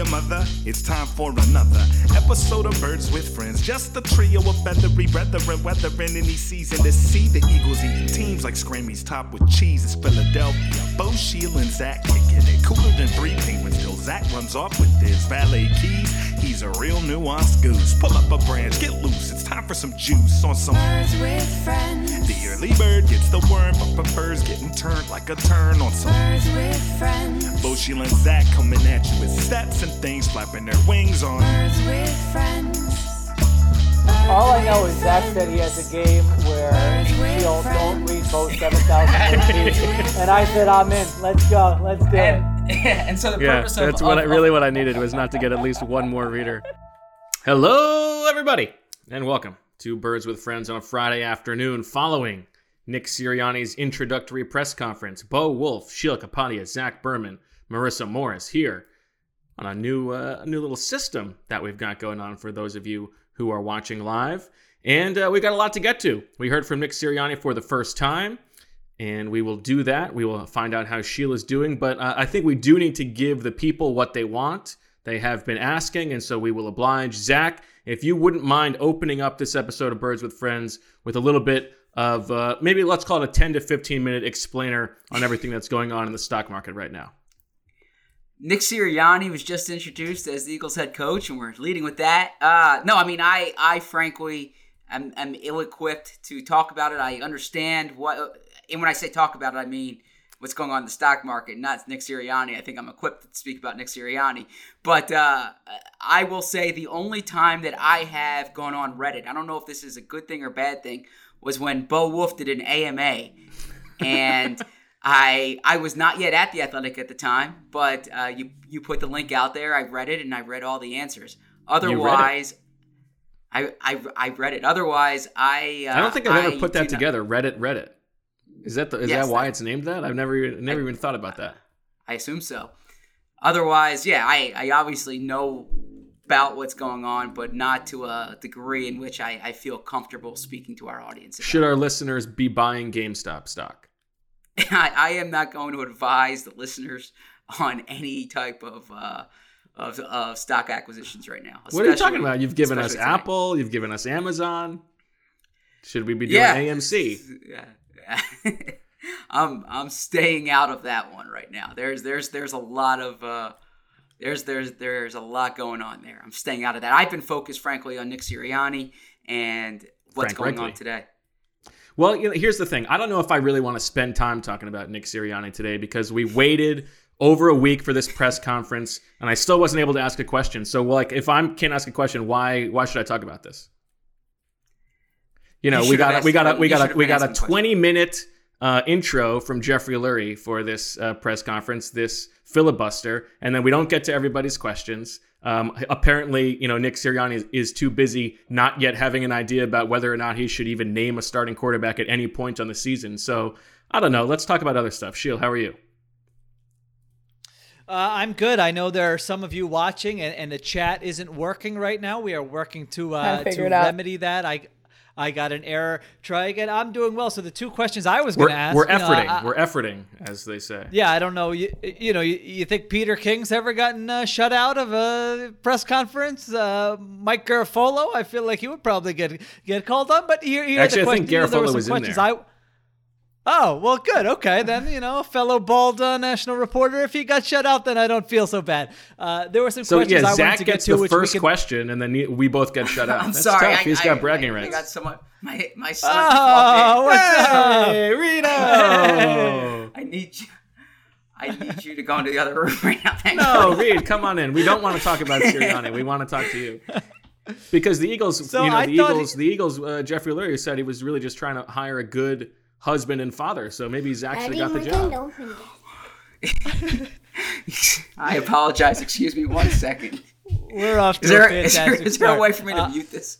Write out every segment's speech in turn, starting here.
Your mother, it's time for another episode of Birds with Friends. Just a trio of feathery brethren, weathering any season to see the Eagles eating teams like Scrammy's top with cheese. It's Philadelphia. Bo Sheil and Zach kicking it cooler than three penguins till Zach runs off with his valet keys. He's a real nuanced goose. Pull up a branch, get loose. It's time for some juice on some. Birds with friends. The early bird gets the worm, but prefers getting turned like a turn on some. Birds with friends. Bo Shield and Zach coming at you with stats and things flapping their wings on. Birds with friends. All I know is Zach said he has a game where Sheil don't read both 7,000 feet. And I said, I'm in. Let's go. Let's do it. and, so the Yeah, purpose of that's what I, really what I needed was not to get at least one more reader. Hello, everybody, and welcome to Birds with Friends on a Friday afternoon following Nick Sirianni's introductory press conference. Bo Wulf, Sheil Kapadia, Zach Berman, Marissa Morris here on a new uh, a new little system that we've got going on for those of you who are watching live. And uh, we got a lot to get to. We heard from Nick Sirianni for the first time and we will do that. We will find out how Sheil's doing, but uh, I think we do need to give the people what they want. They have been asking, and so we will oblige. Zach, if you wouldn't mind opening up this episode of Birds with Friends with a little bit of uh, maybe let's call it a 10 to 15 minute explainer on everything that's going on in the stock market right now. Nick Sirianni was just introduced as the Eagles head coach, and we're leading with that. Uh, no, I mean, I, I frankly am, am ill-equipped to talk about it. I understand what, and when I say talk about it, I mean what's going on in the stock market, not Nick Sirianni. I think I'm equipped to speak about Nick Sirianni. But uh, I will say the only time that I have gone on Reddit, I don't know if this is a good thing or bad thing, was when Bo Wulf did an AMA, and. I I was not yet at the Athletic at the time, but uh, you you put the link out there. I read it and I read all the answers. Otherwise, I, I I read it. Otherwise, I uh, I don't think I've ever I put that not- together. Reddit, Reddit. Is that the, is Yes, that why that- it's named that? I've never even never even thought about that. I assume so. Otherwise, yeah, I, I obviously know about what's going on, but not to a degree in which I, I feel comfortable speaking to our audience. about Should our listeners be buying GameStop stock? I, I am not going to advise the listeners on any type of uh, of, of stock acquisitions right now. What are you talking about? You've given us tonight. Apple. You've given us Amazon. Should we be doing Yeah. AMC? Yeah. I'm I'm staying out of that one right now. There's there's there's a lot of uh, there's there's there's a lot going on there. I'm staying out of that. I've been focused, frankly, on Nick Sirianni and what's Frank going on today. Well, you know, here's the thing. I don't know if I really want to spend time talking about Nick Sirianni today because we waited over a week for this press conference and I still wasn't able to ask a question. So, like, if I can't ask a question, why why should I talk about this? You know, You we should have got a, we got a, we got a, we got a asking questions. 20 minute uh, intro from Jeffrey Lurie for this uh, press conference, this filibuster, and then we don't get to everybody's questions. Um, apparently, you know, Nick Sirianni is, is too busy not yet having an idea about whether or not he should even name a starting quarterback at any point on the season. So I don't know. Let's talk about other stuff. Sheil, how are you? Uh, I'm good. I know there are some of you watching, and, and the chat isn't working right now. We are working to uh, to to figure it out. remedy that. I I got an error. Try again. I'm doing well. So the two questions I was going to ask. we're you know, efforting. I- we're efforting, as they say. yeah, I don't know. You, you know, you, you think Peter King's ever gotten uh, shut out of a press conference? Uh, Mike Garafolo, I feel like he would probably get get called on. But here, here are Actually, the I think questions. You know, there were some was in there. I, Oh, well, good. Okay, then, you know, fellow bald uh, national reporter, if he got shut out, then I don't feel so bad. Uh, there were some So questions yeah, I Zach wanted to get gets to, the which we first could- question, and then we both get shut out. I'm That's sorry. tough. I, He's I- got bragging I, I rights. got someone. My my son. Oh, what's up? Hey, Reno! I need you. I need you to go into the other room right now. Thank No, you. Reed, come on in. We don't want to talk about Sirianni. We want to talk to you. Because the Eagles, So you know, I the thought Eagles, the Eagles, uh, Jeffrey Lurie said he was really just trying to hire a good husband and father. So maybe he's actually have got the job. I apologize. Excuse me one second. We're off to Is there, a is there, is there a way for me to Uh, mute this?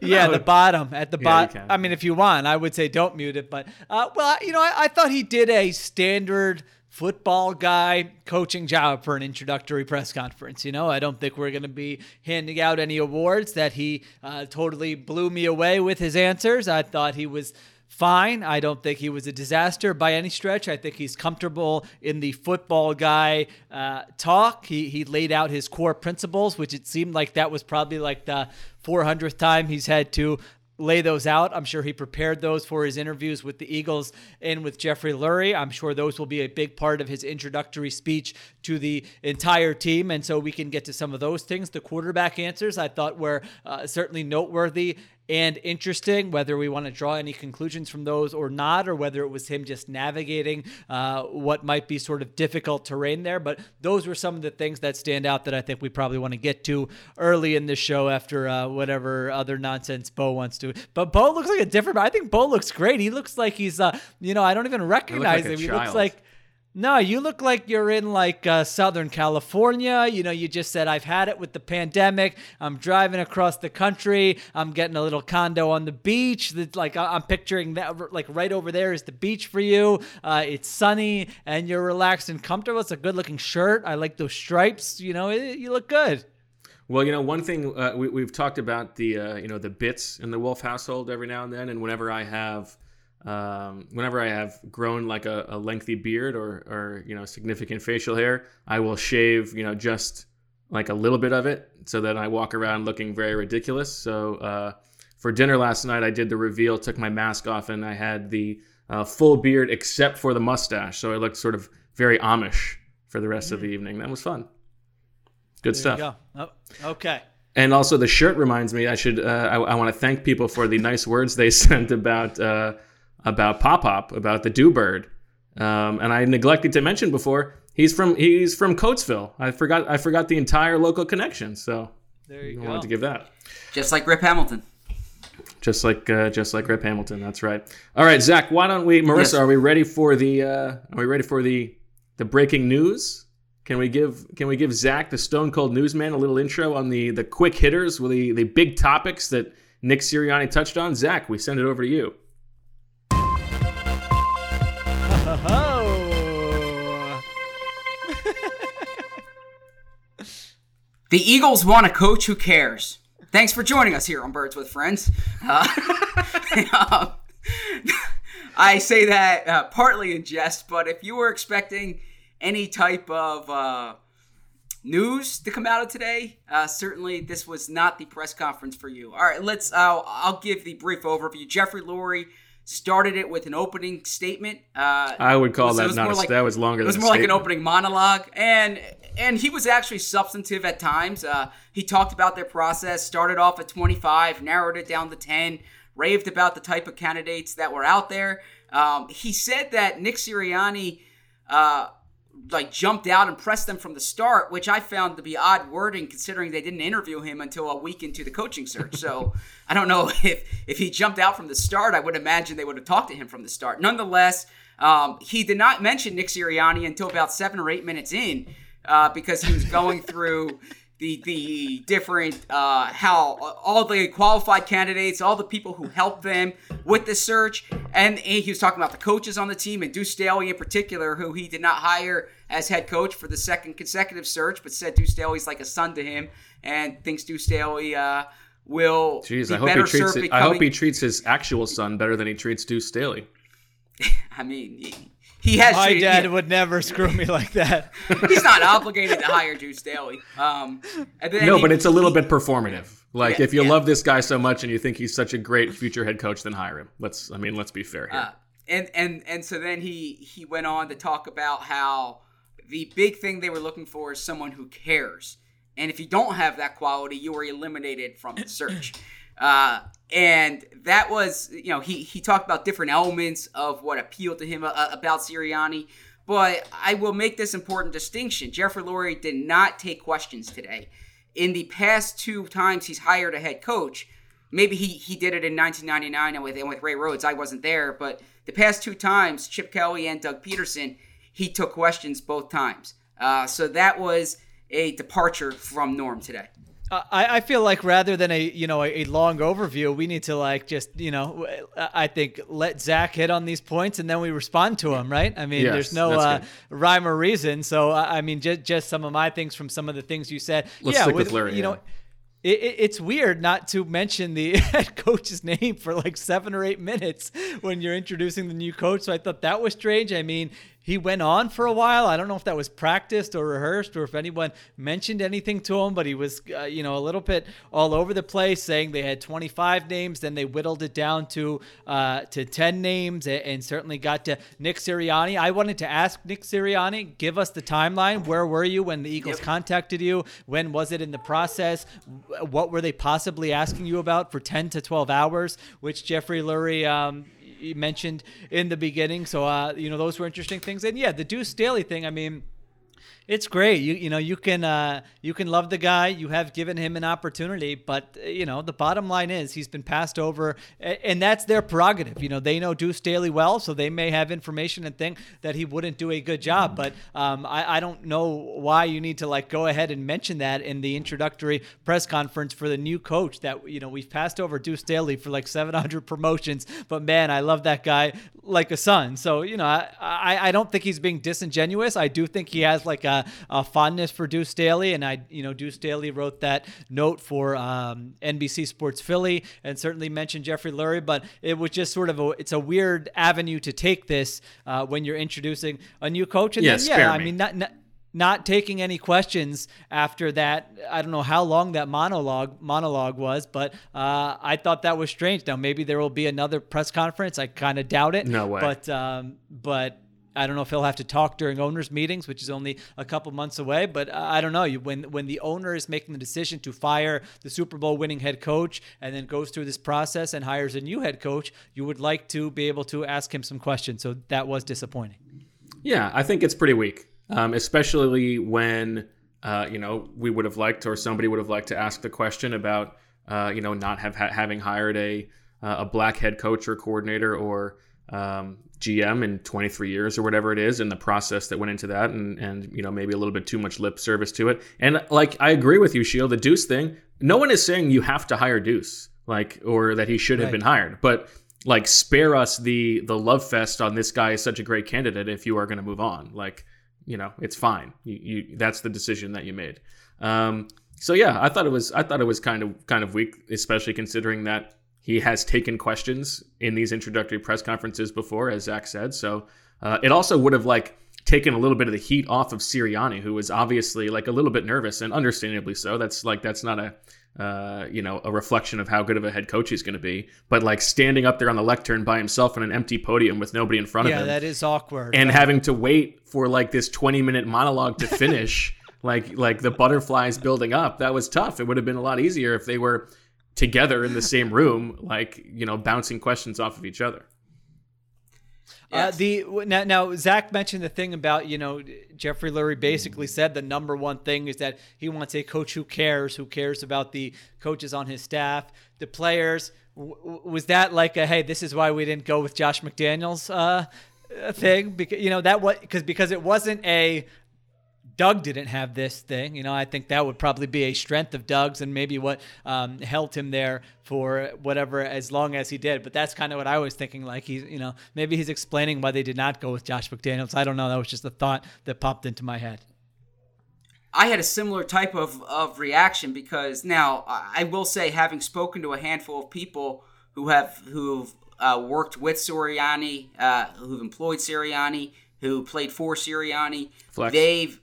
Yeah, the bottom at the Yeah, bottom. can. I mean, if you want, I would say don't mute it. But uh, well, you know, I, I thought he did a standard football guy coaching job for an introductory press conference. You know, I don't think we're going to be handing out any awards. That he uh, totally blew me away with his answers. I thought he was fine. I don't think he was a disaster by any stretch. I think he's comfortable in the football guy uh, talk. He he laid out his core principles, which it seemed like that was probably like the 400th time he's had to lay those out. I'm sure he prepared those for his interviews with the Eagles and with Jeffrey Lurie. I'm sure those will be a big part of his introductory speech to the entire team. And so we can get to some of those things. The quarterback answers I thought were uh, certainly noteworthy and interesting, whether we want to draw any conclusions from those or not, or whether it was him just navigating uh, what might be sort of difficult terrain there. But those were some of the things that stand out that I think we probably want to get to early in the show after uh, whatever other nonsense Bo wants to. But Bo looks like a different. I think Bo looks great. He looks like he's, uh, you know, I don't even recognize like him. He looks like. No, you look like you're in like uh, Southern California. You know, you just said, I've had it with the pandemic. I'm driving across the country. I'm getting a little condo on the beach. That's like, I'm picturing that, like, right over there is the beach for you. Uh, it's sunny and you're relaxed and comfortable. It's a good looking shirt. I like those stripes. You know, it, you look good. Well, you know, one thing uh, we, we've talked about the uh, you know the bits in the Wulf household every now and then, and whenever I have um, whenever I have grown like a, a lengthy beard or or you know significant facial hair, I will shave you know just like a little bit of it so that I walk around looking very ridiculous. So uh, for dinner last night, I did the reveal, took my mask off, and I had the uh, full beard except for the mustache, so I looked sort of very Amish for the rest of the evening. That was fun. Good There stuff. you go. Oh, okay. And also, the shirt reminds me. I should. Uh, I, I want to thank people for the nice words they sent about uh, about Pop Pop, about the Do Bird. Um, and I neglected to mention before. He's from he's from Coatesville. I forgot I forgot the entire local connection. So There you I go. wanted to give that. Just like Rip Hamilton. Just like uh, just like Rip Hamilton. That's right. All right, Zach. Why don't we, Marissa? Yes. Are we ready for the uh, Are we ready for the the breaking news? Can we give Can we give Zach, the Stone Cold Newsman, a little intro on the the quick hitters, with the the big topics that Nick Sirianni touched on? Zach, we send it over to you. The Eagles want a coach who cares. Thanks for joining us here on Birds with Friends. Uh, I say that uh, partly in jest, but if you were expecting any type of uh, news to come out of today, uh, certainly this was not the press conference for you. All right, let's. Uh, I'll give the brief overview. Jeffrey Lurie started it with an opening statement. Uh, I would call was- it that was not a, like- that was longer. it was than more like an opening monologue, and and he was actually substantive at times. Uh, he talked about their process, started off at 25, narrowed it down to 10, raved about the type of candidates that were out there. Um, he said that Nick Sirianni. Uh, like jumped out and pressed them from the start, which I found to be odd wording considering they didn't interview him until a week into the coaching search. So I don't know if if he jumped out from the start. I would imagine they would have talked to him from the start. Nonetheless, um, he did not mention Nick Sirianni until about seven or eight minutes in uh, because he was going through. The, the different uh, how all the qualified candidates, all the people who helped them with the search, and he was talking about the coaches on the team and Deuce Staley in particular, who he did not hire as head coach for the second consecutive search, but said Deuce Staley's like a son to him and thinks Deuce Staley uh, will Jeez, be I hope he treats. It, I hope he treats his actual son better than he treats Deuce Staley. I mean, he, he has. My treated- dad he- would never screw me like that. he's not obligated to hire Deuce Staley. Um, and then no, he- but it's a little he- bit performative. Like Yeah, if you yeah. love this guy so much and you think he's such a great future head coach, then hire him. Let's. I mean, let's be fair here. Uh, and and and so then he he went on to talk about how the big thing they were looking for is someone who cares. And if you don't have that quality, you are eliminated from the search. Uh, and that was, you know, he he talked about different elements of what appealed to him uh, about Sirianni. But I will make this important distinction: Jeffrey Lurie did not take questions today. In the past two times he's hired a head coach, maybe he he did it in 1999 and with and with Ray Rhodes. I wasn't there, but the past two times, Chip Kelly and Doug Pederson, he took questions both times. Uh, so that was a departure from norm today. I, I feel like rather than a you know a, a, long overview, we need to like just you know I think let Zach hit on these points and then we respond to him, right? I mean, yes, there's no uh, rhyme or reason. So I mean, just just some of my things from some of the things you said. Let's yeah, stick with, with Larry. You know. It, it, it's weird not to mention the head coach's name for like seven or eight minutes when you're introducing the new coach. So I thought that was strange. I mean, he went on for a while. I don't know if that was practiced or rehearsed or if anyone mentioned anything to him, but he was, uh, you know, a little bit all over the place, saying they had 25 names. Then they whittled it down to uh, to 10 names, and, and, certainly got to Nick Sirianni. I wanted to ask Nick Sirianni, give us the timeline. Where were you when the Eagles yep. contacted you? When was it in the process? What were they possibly asking you about for 10 to 12 hours? Which Jeffrey Lurie. Um, mentioned in the beginning. So, uh, you know, those were interesting things. And yeah, the Deuce Staley thing, I mean, it's great. You you know you can uh, you can love the guy. You have given him an opportunity, but uh, you know the bottom line is he's been passed over, and that's their prerogative. You know they know Deuce Staley well, so they may have information and think that he wouldn't do a good job. But um, I I don't know why you need to like go ahead and mention that in the introductory press conference for the new coach. That you know we've passed over Deuce Staley for like 700 promotions, but man, I love that guy like a son. So you know I I, I don't think he's being disingenuous. I do think he has like a a, fondness for Deuce Staley, and I, you know, Deuce Staley wrote that note for um, NBC Sports Philly, and certainly mentioned Jeffrey Lurie. But it was just sort of a, it's a weird avenue to take this uh, when you're introducing a new coach. And yeah, then, yeah, I mean, not, not not taking any questions after that. I don't know how long that monologue monologue was, but uh, I thought that was strange. Now maybe there will be another press conference. I kind of doubt it. No way. But um, but I don't know if he'll have to talk during owners' meetings, which is only a couple months away. But I don't know. When when the owner is making the decision to fire the Super Bowl winning head coach and then goes through this process and hires a new head coach, you would like to be able to ask him some questions. So that was disappointing. Yeah, I think it's pretty weak, um, especially when uh, you know we would have liked or somebody would have liked to ask the question about uh, you know not have ha- having hired a uh, a black head coach or coordinator or um, GM in 23 years or whatever it is, and the process that went into that, and and you know maybe a little bit too much lip service to it. And like I agree with you, Sheil, the Deuce thing. No one is saying you have to hire Deuce, like or that he should have right. been hired, but like spare us the the love fest on this guy is such a great candidate if you are going to move on. Like you know it's fine. You, you that's the decision that you made. Um, so yeah, I thought it was I thought it was kind of kind of weak, especially considering that he has taken questions in these introductory press conferences before, as Zach said. So uh, it also would have like taken a little bit of the heat off of Sirianni, who was obviously like a little bit nervous and understandably so. That's like that's not a uh, you know a reflection of how good of a head coach he's going to be. But like standing up there on the lectern by himself in an empty podium with nobody in front yeah, of him, yeah, that is awkward. And right? having to wait for like this twenty minute monologue to finish. like like the butterflies building up that was tough it would have been a lot easier if they were together in the same room, like you know, bouncing questions off of each other. Uh, the now, now Zach mentioned the thing about you know Jeffrey Lurie basically said the number one thing is that he wants a coach who cares, who cares about the coaches on his staff, the players. W- was that like a hey, this is why we didn't go with Josh McDaniels uh, thing? Because you know that what because because it wasn't a Doug didn't have this thing. You know, I think that would probably be a strength of Doug's and maybe what um, helped him there for whatever as long as he did. But that's kind of what I was thinking. Like he's, you know, maybe he's explaining why they did not go with Josh McDaniels. I don't know. That was just a thought that popped into my head. I had a similar type of, of reaction because now I will say, having spoken to a handful of people who have who've uh, worked with Sirianni, uh, who've employed Sirianni, who played for Sirianni, Flex. they've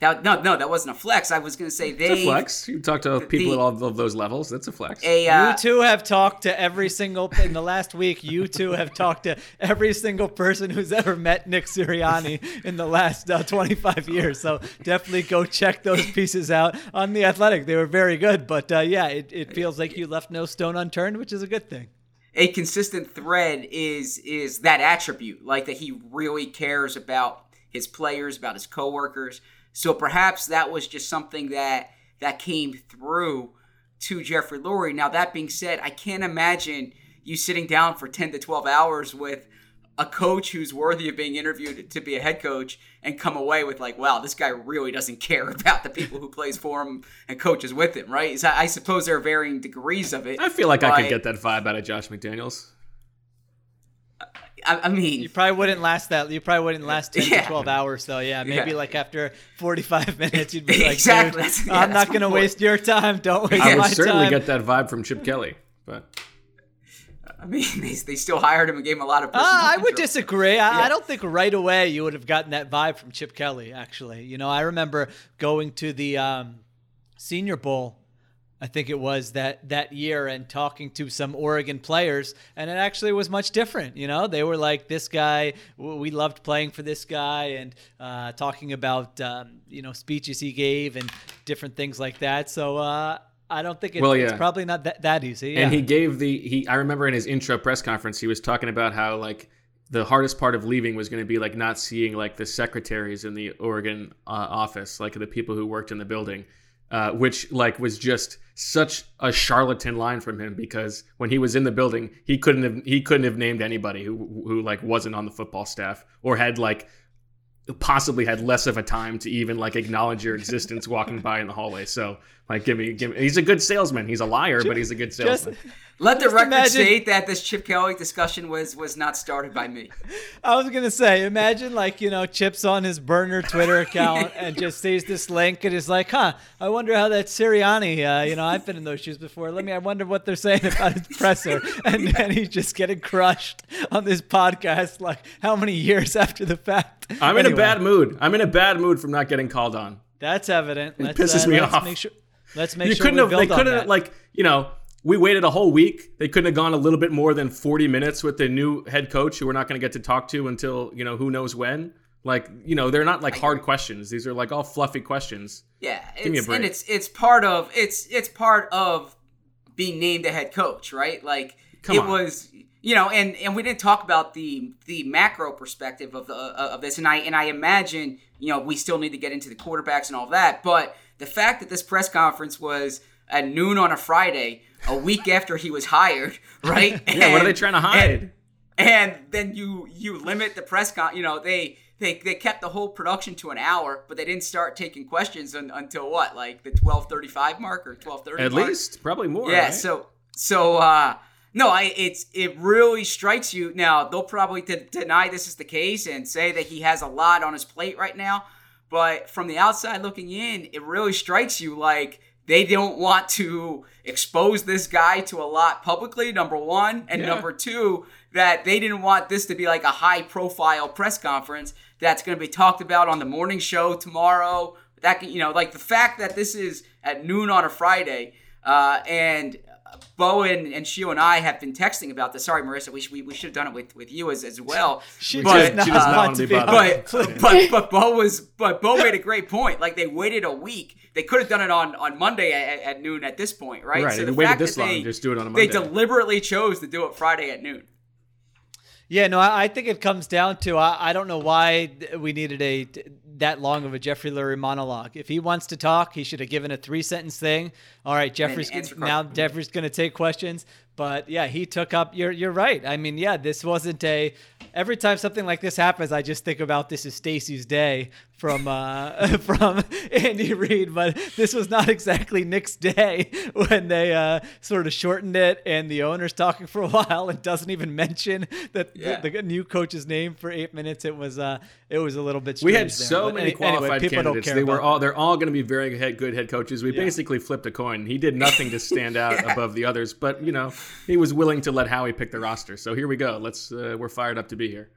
that, no, no, that wasn't a flex. I was going to say they it's a flex. You talk to people the, at all of those levels. That's a flex. A, uh, you two have talked to every single in the last week. You two have talked to every single person who's ever met Nick Sirianni in the last uh, 25 years. So definitely go check those pieces out on the Athletic. They were very good, but uh, yeah, it, it feels like you left no stone unturned, which is a good thing a consistent thread is is that attribute like that he really cares about his players about his coworkers so perhaps that was just something that that came through. to Jeffrey Lurie. Now, that being said, I can't imagine you sitting down for 10 to 12 hours with a coach who's worthy of being interviewed to be a head coach and come away with like, wow, this guy really doesn't care about the people who plays for him and coaches with him, right? So I suppose there are varying degrees of it. I feel like I could get that vibe out of Josh McDaniels. I, I, mean, you probably wouldn't last that. You probably wouldn't last ten yeah. to twelve hours, though. Yeah, maybe yeah. like after forty-five minutes, you'd be like, exactly. Yeah, "I'm not going to waste your time. Don't waste I would certainly time. get that vibe from Chip Kelly, but I mean, they, they still hired him and gave him a lot of. Uh, I would disagree. I, I, don't think right away you would have gotten that vibe from Chip Kelly. Actually, you know, I remember going to the um, Senior Bowl I think it was that that year and talking to some Oregon players and it actually was much different you know they were like this guy we loved playing for this guy and uh, talking about um, you know speeches he gave and different things like that so uh, I don't think it, well, yeah. it's probably not that, that easy yeah. and he gave the he I remember in his intro press conference he was talking about how like the hardest part of leaving was going to be like not seeing like the secretaries in the Oregon uh, office like the people who worked in the building uh, which like was just such a charlatan line from him because when he was in the building, he couldn't have he couldn't have named anybody who who like wasn't on the football staff or had like possibly had less of a time to even like acknowledge your existence walking by in the hallway. So like, give me, give me. He's a good salesman. He's a liar, just, but he's a good salesman. Just, Let the record imagine, state that this Chip Kelly discussion was was not started by me. I was gonna say, imagine like you know Chip's on his burner Twitter account and just sees this link and is like, "Huh, I wonder how that Sirianni. Uh, you know, I've been in those shoes before. Let me. I wonder what they're saying about his presser." And then he's just getting crushed on this podcast. Like, how many years after the fact? I'm anyway. in a bad mood. I'm in a bad mood from not getting called on. That's evident. It let's, pisses uh, me off. Make sure, let's make you sure couldn't have. They couldn't have like you know we waited a whole week. They couldn't have gone a little bit more than 40 minutes with the new head coach who we're not going to get to talk to until, you know, who knows when. Like, you know, they're not like hard questions. These are like all fluffy questions. Yeah, Give me a break. and it's it's part of it's it's part of being named a head coach, right? Like Come it on. was you know, and and we didn't talk about the the macro perspective of the uh, of this, and I and I imagine you know we still need to get into the quarterbacks and all that, but the fact that this press conference was at noon on a Friday a week after he was hired, right? yeah, and, what are they trying to hide? And, and then you you limit the press con. You know they they they kept the whole production to an hour, but they didn't start taking questions un, until what, like the twelve thirty five mark or twelve thirty. At mark? least, probably more. Yeah. Right? So so uh, no, I it's it really strikes you. Now they'll probably t- deny this is the case and say that he has a lot on his plate right now. But from the outside looking in, it really strikes you like they don't want to expose this guy to a lot publicly, number one. And yeah. number two, that they didn't want this to be like a high profile press conference that's going to be talked about on the morning show tomorrow. That can, you know, like the fact that this is at noon on a Friday, uh, and Bowen and Sheil and I have been texting about this. Sorry, Marissa, we, we, we should have done it with, with you as, as well. she, but, does uh, she does not want to be but, but, but, but Bo was but Bo made a great point. Like they waited a week. They could have done it on, on Monday at, at noon at this point, right? Right. So the waited this long, they, just do it on a Monday. They deliberately chose to do it Friday at noon. Yeah, no, I, I think it comes down to I, I don't know why we needed a that long of a Jeffrey Lurie monologue. If he wants to talk, he should have given a three sentence thing. All right, Jeffrey's now Jeffrey's going to take questions. But yeah, he took up. You're you're right. I mean, yeah, this wasn't a. Every time something like this happens, I just think about this is Stacy's day from uh, from Andy Reid. But this was not exactly Nick's day when they uh, sort of shortened it, and the owner's talking for a while and doesn't even mention that yeah. the, the, new coach's name for eight minutes. It was uh, it was a little bit. we had so many any, qualified anyway, candidates. They were all they're all going to be very head, good head coaches. We yeah. basically flipped a coin. He did nothing to stand out yeah. above the others, but you know he was willing to let Howie pick the roster. So here we go. Let's uh, we're fired up to be here.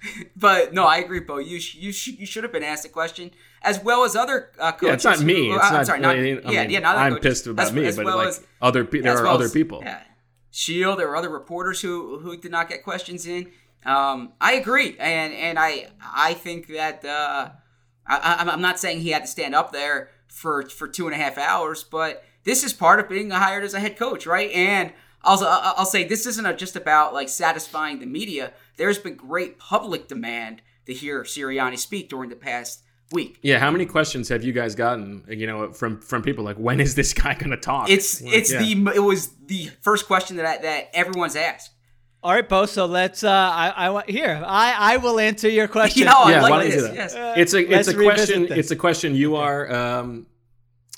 but no, I agree, Bo. You sh- you sh- you should have been asked a question as well as other uh, coaches. Yeah, it's not me. Who, it's uh, not. Sorry, not I mean, yeah, yeah. I'm coaches. pissed about as, me, as but well like as, other people, there are well other as, people. Yeah. Sheil. There were other reporters who who did not get questions in. Um, I agree, and and I I think that uh, I, I'm not saying he had to stand up there for for two and a half hours, but this is part of being hired as a head coach, right? And also, I'll say this isn't just about like satisfying the media. There's been great public demand to hear Sirianni speak during the past week. Yeah, how many questions have you guys gotten? You know, from from people like, when is this guy going to talk? It's Like, it's yeah. the it was the first question that I, that everyone's asked. All right, Bo. So let's. Uh, I, I want here. I, I will answer your question. Yeah, I yeah, like why don't you this, do that? yes. Uh, it's a let's it's a question. this. It's a question you are um,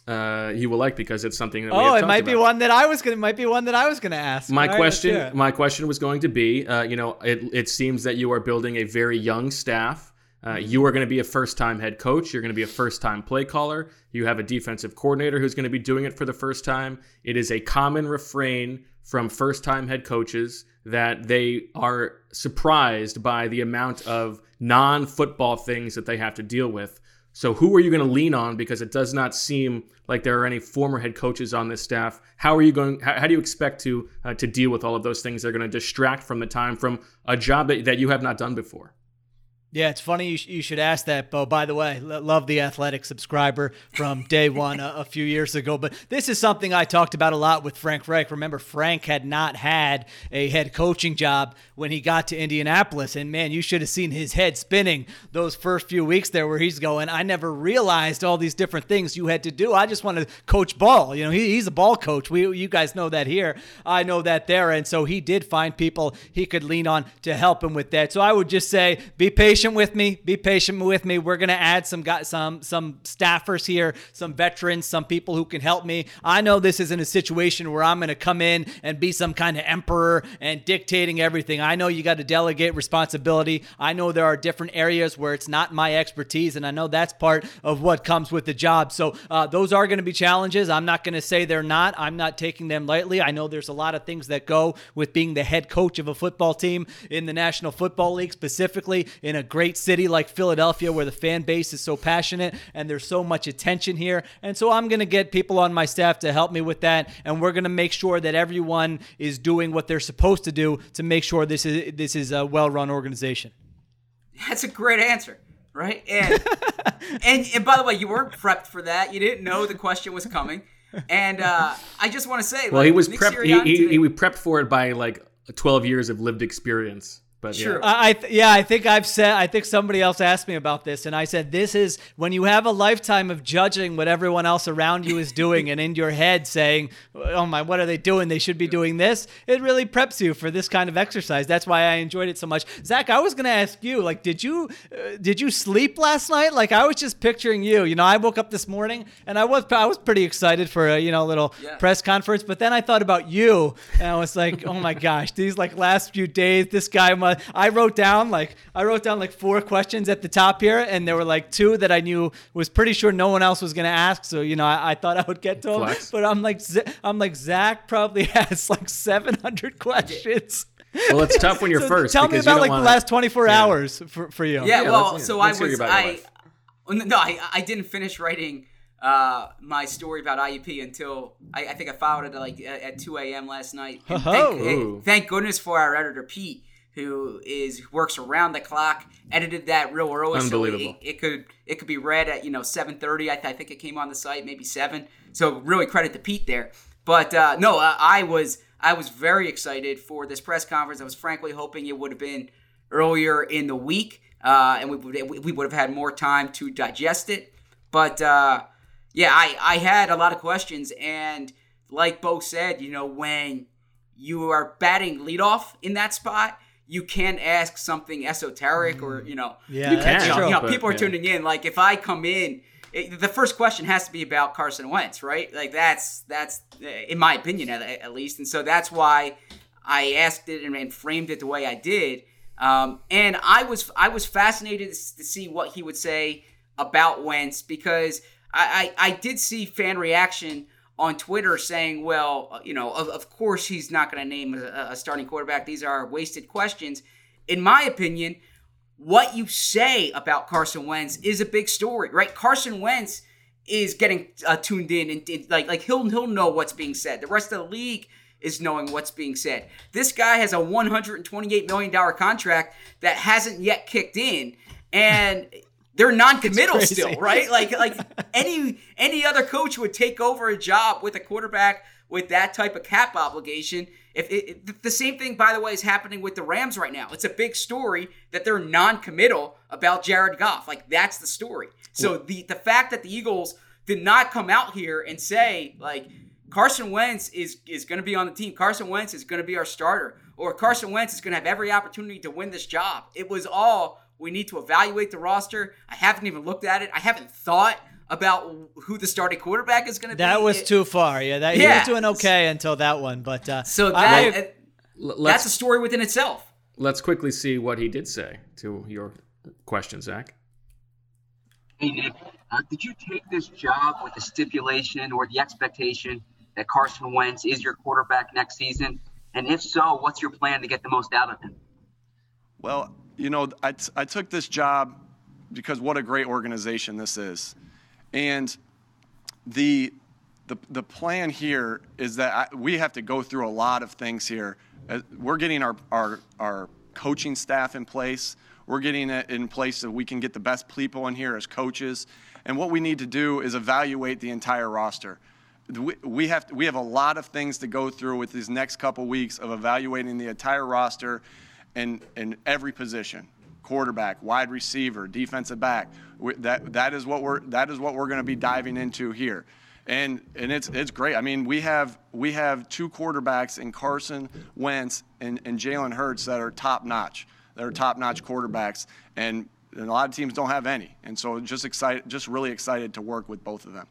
uh, you will like because it's something that we Oh, it might be one that I was gonna. Might be one that I was gonna ask. My All right, question, it. my question was going to be, uh, you know, it, it seems that you are building a very young staff. Uh, you are going to be a first-time head coach. You're going to be a first-time play caller. You have a defensive coordinator who's going to be doing it for the first time. It is a common refrain from first-time head coaches that they are surprised by the amount of non-football things that they have to deal with. So who are you going to lean on? Because it does not seem like there are any former head coaches on this staff. How are you going? How, how do you expect to uh, to deal with all of those things that are going to distract from the time from a job that, that you have not done before? Yeah, it's funny you, sh- you should ask that, Bo. By the way, lo- love the athletic subscriber from day one a, a few years ago. But this is something I talked about a lot with Frank Reich. Remember, Frank had not had a head coaching job when he got to Indianapolis. And man, you should have seen his head spinning those first few weeks there where he's going, I never realized all these different things you had to do. I just want to coach ball. You know, he, he's a ball coach. We, you guys know that here. I know that there. And so he did find people he could lean on to help him with that. So I would just say, be patient with me. Be patient with me. We're gonna add some got some some staffers here, some veterans, some people who can help me. I know this isn't a situation where I'm gonna come in and be some kind of emperor and dictating everything. I know you got to delegate responsibility. I know there are different areas where it's not my expertise, and I know that's part of what comes with the job. So uh, those are to be challenges. I'm not to say they're not. I'm not taking them lightly. I know there's a lot of things that go with being the head coach of a football team in the National Football League, specifically in a great city like Philadelphia, where the fan base is so passionate and there's so much attention here. And so I'm going to get people on my staff to help me with that, and we're going to make sure that everyone is doing what they're supposed to do to make sure this is this is a well-run organization. That's a great answer, right? And and and by the way, you weren't prepped for that. You didn't know the question was coming. And uh, I just want to say, Well, like, he was Nick prepped. He, he, he was prepped for it by like 12 years of lived experience. But yeah. Sure. I, I th- yeah, I think I've said. I think somebody else asked me about this, and I said this is when you have a lifetime of judging what everyone else around you is doing, and in your head saying, "Oh my, what are they doing? They should be doing this." It really preps you for this kind of exercise. That's why I enjoyed it so much. Zach, I was gonna ask you, like, did you uh, did you sleep last night? Like, I was just picturing you. You know, I woke up this morning and I was I was pretty excited for a you know little Yeah. press conference, but then I thought about you, and I was like, "Oh my gosh, these like last few days, this guy must." I wrote down like I wrote down like four questions at the top here, and there were like two that I knew was pretty sure no one else was gonna ask. So you know, I, I thought I would get to them, Flex. but I'm like, Z- I'm like Zach probably has like 700 questions. Well, it's tough when you're So first. Tell me because you about don't like wanna- the last 24 Yeah. hours for, for you. Yeah, Yeah, well, let's- so let's I was about your I no, I, I didn't finish writing uh, my story about IUP until I, I think I filed it like at, at 2 a.m. last night. And Oh. thank, Ooh. thank goodness for our editor Pete, who is works around the clock, edited that real early, so it, it could it could be read at you know 7:30. I, th- I think it came on the site maybe seven. So really credit to Pete there. But uh, no, uh, I was I was very excited for this press conference. I was frankly hoping it would have been earlier in the week, uh, and we would we would have had more time to digest it. But uh, yeah, I I had a lot of questions, and like Bo said, you know, when you are batting leadoff in that spot. You can ask something esoteric, or you know, Yeah, You that's can, true. you know, people are yeah. tuning in. Like if I come in, it, the first question has to be about Carson Wentz, right? Like that's that's uh, in my opinion at, at least, and so that's why I asked it and, and framed it the way I did. Um, and I was I was fascinated to see what he would say about Wentz because I, I, I did see fan reaction on Twitter saying, well, uh, you know, of, of course he's not going to name a, a starting quarterback. These are wasted questions. In my opinion, what you say about Carson Wentz is a big story, right? Carson Wentz is getting uh, tuned in and, and, like like he'll he'll know what's being said. The rest of the league is knowing what's being said. This guy has a 128 million dollar contract that hasn't yet kicked in, and they're non-committal still, right? Like like any any other coach would take over a job with a quarterback with that type of cap obligation. If it, the same thing, by the way, is happening with the Rams right now. It's a big story that they're non-committal about Jared Goff. Like that's the story. So the the fact that the Eagles did not come out here and say like Carson Wentz is is going to be on the team. Carson Wentz is going to be our starter, or Carson Wentz is going to have every opportunity to win this job. It was all we need to evaluate the roster. I haven't even looked at it. I haven't thought about who the starting quarterback is going to be. That was It- too far. Yeah, that, he Yeah. was doing okay until that one. But uh, So I- that, L- that's a story within itself. let's quickly see what he did say to your question, Zach. Hey, Nick, uh, did you take this job with the stipulation or the expectation that Carson Wentz is your quarterback next season? And if so, what's your plan to get the most out of him? Well, you know, I, took this job because what a great organization this is. And the, the, the plan here is that I, we have to go through a lot of things here. Uh, We're getting our, our, our coaching staff in place. We're getting it in place so we can get the best people in here as coaches. And what we need to do is evaluate the entire roster. We, we have we have a lot of things to go through with these next couple weeks of evaluating the entire roster and in every position quarterback wide receiver defensive back. That that is what we're that is what we're going to be diving into here. And and it's it's great. I mean we have we have two quarterbacks in carson wentz and, and jalen hurts that are top notch that are top notch quarterbacks and, and a lot of teams don't have any. And so just excited just really excited to work with both of them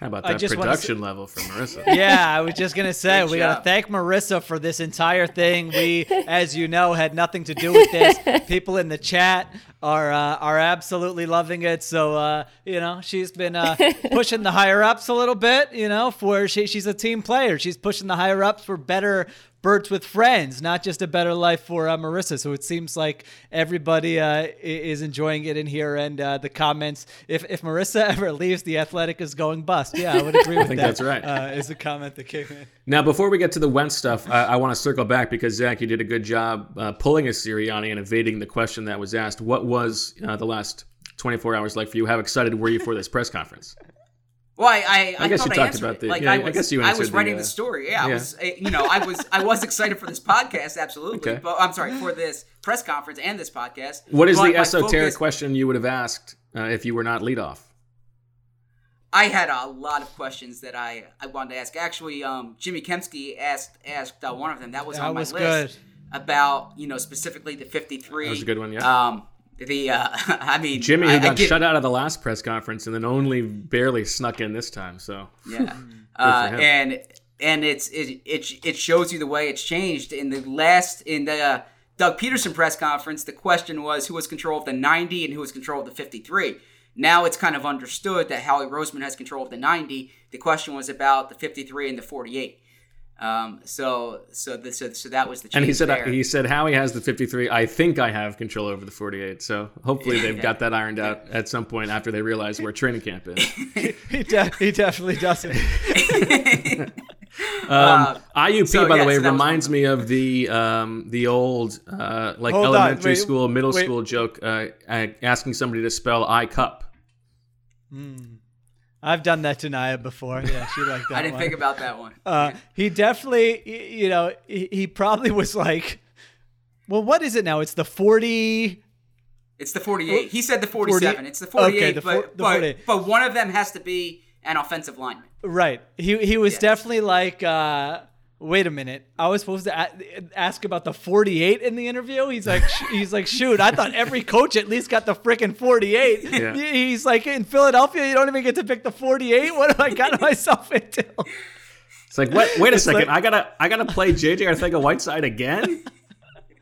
How about that just production say- level from Marissa? yeah, I was just gonna say Good we gotta thank Marissa for this entire thing. We, as you know, had nothing to do with this. People in the chat are uh, are absolutely loving it. So uh, you know, she's been uh, pushing the higher ups a little bit. You know, for she, she's a team player. She's pushing the higher ups for better birds with friends, not just a better life for uh, Marissa. So it seems like everybody uh, is enjoying it in here, and uh, the comments. If if Marissa ever leaves, the athletic is going bust. Yeah, I would agree with think that. that's right. Uh, is the comment that came in. Now, before we get to the Went stuff, I, I want to circle back because Zach, you did a good job uh, pulling a Sirianni and evading the question that was asked. What was uh, the last 24 hours like for you? How excited were you for this press conference? Well, I I, I guess thought you I talked answered about it. the- like yeah, I I was, guess you I was answered the, writing uh, the story. Yeah, I was uh, you know I was I was excited for this podcast absolutely. Okay. But I'm sorry for this press conference and this podcast. What is But the esoteric focus- question you would have asked uh, if you were not leadoff? I had a lot of questions that I, I wanted to ask. Actually, um, Jimmy Kempski asked asked uh, one of them. That was That on my was list good. about you know specifically the 53. That was a good one, yeah. Um, the uh, I mean Jimmy, who I, I got get- shut out of the last press conference and then only barely snuck in this time. So Yeah. Uh, and and it's it, it it shows you the way it's changed in the last in the uh, Doug Pederson press conference. The question was who was control of the 90 and who was control of the 53. Now it's kind of understood that Howie Roseman has control of the 90. The question was about the 53 and the 48. Um, so so the, so so that was the change and he said there. he said Howie has the 53. I think I have control over the 48. So hopefully they've Yeah. got that ironed out at some point after they realize where training camp is. he, de- he definitely doesn't. Um, Uh, IUP, so, by yeah, the way, so reminds me of the um, the old uh, like Hold elementary wait, school, middle wait. school joke, uh, uh, asking somebody to spell I cup. I've done that to Naya before. Yeah, she liked that I didn't one. think about that one. Uh, he definitely, you know, he, he probably was like, well, what is it now? It's the 40. It's the 48. He said the 40 47. It's the 48, Okay, the but, the 48. but one of them has to be an offensive lineman. Right. He he was definitely like, uh, wait a minute. I was supposed to a- ask about the 48 in the interview. He's like, sh- he's like, shoot, I thought every coach at least got the freaking 48. Yeah. He's like, in Philadelphia, you don't even get to pick the 48. What have I got myself into? It's like, what? Wait a It's second, like- I gotta I gotta play JJ Arcega-Whiteside again.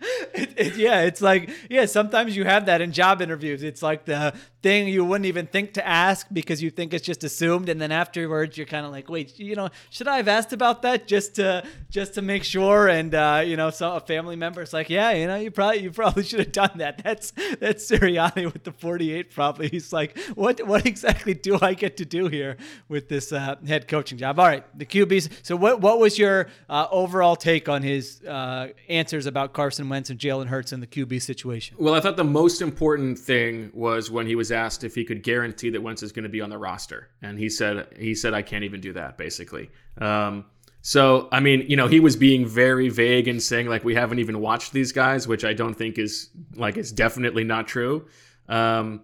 It- it- yeah, it's like yeah. Sometimes you have that in job interviews. It's like the thing you wouldn't even think to ask because you think it's just assumed, and then afterwards you're kind of like, wait, you know, should I have asked about that just to just to make sure? And uh, you know, so a family member is like, yeah, you know, you probably you probably should have done that. That's that's Sirianni with the 48. Probably he's like, what what exactly do I get to do here with this uh, head coaching job? All right, the QBs. So what what was your uh, overall take on his uh, answers about Carson Wentz and Jalen Hurts in the QB situation? Well, I thought the most important thing was when he was asked if he could guarantee that Wentz is going to be on the roster, and he said he said I can't even do that. Basically, um, So, I mean, you know, he was being very vague and saying like we haven't even watched these guys, which I don't think is like it's definitely not true. Um,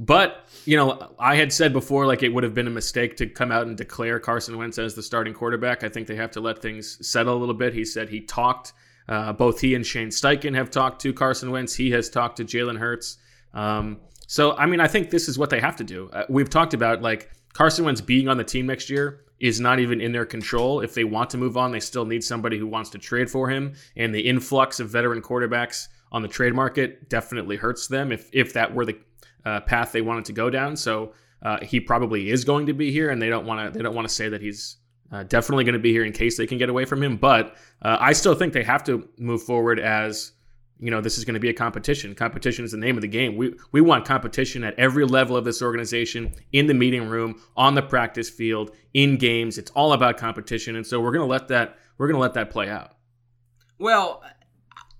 but you know, I had said before like it would have been a mistake to come out and declare Carson Wentz as the starting quarterback. I think they have to let things settle a little bit. He said he talked. Uh, both he and Shane Steichen have talked to Carson Wentz. He has talked to Jalen Hurts. Um, so, I mean, I think this is what they have to do. Uh, we've talked about like Carson Wentz being on the team next year is not even in their control. If they want to move on, they still need somebody who wants to trade for him. And the influx of veteran quarterbacks on the trade market definitely hurts them if if that were the uh, path they wanted to go down. So uh, he probably is going to be here, and they don't want to they don't want to say that he's uh, definitely going to be here in case they can get away from him. But uh, I still think they have to move forward as you know, this is going to be a competition. Competition is the name of the game. We we want competition at every level of this organization, in the meeting room, on the practice field, in games. It's all about competition, and so we're going to let that we're going to let that play out. Well,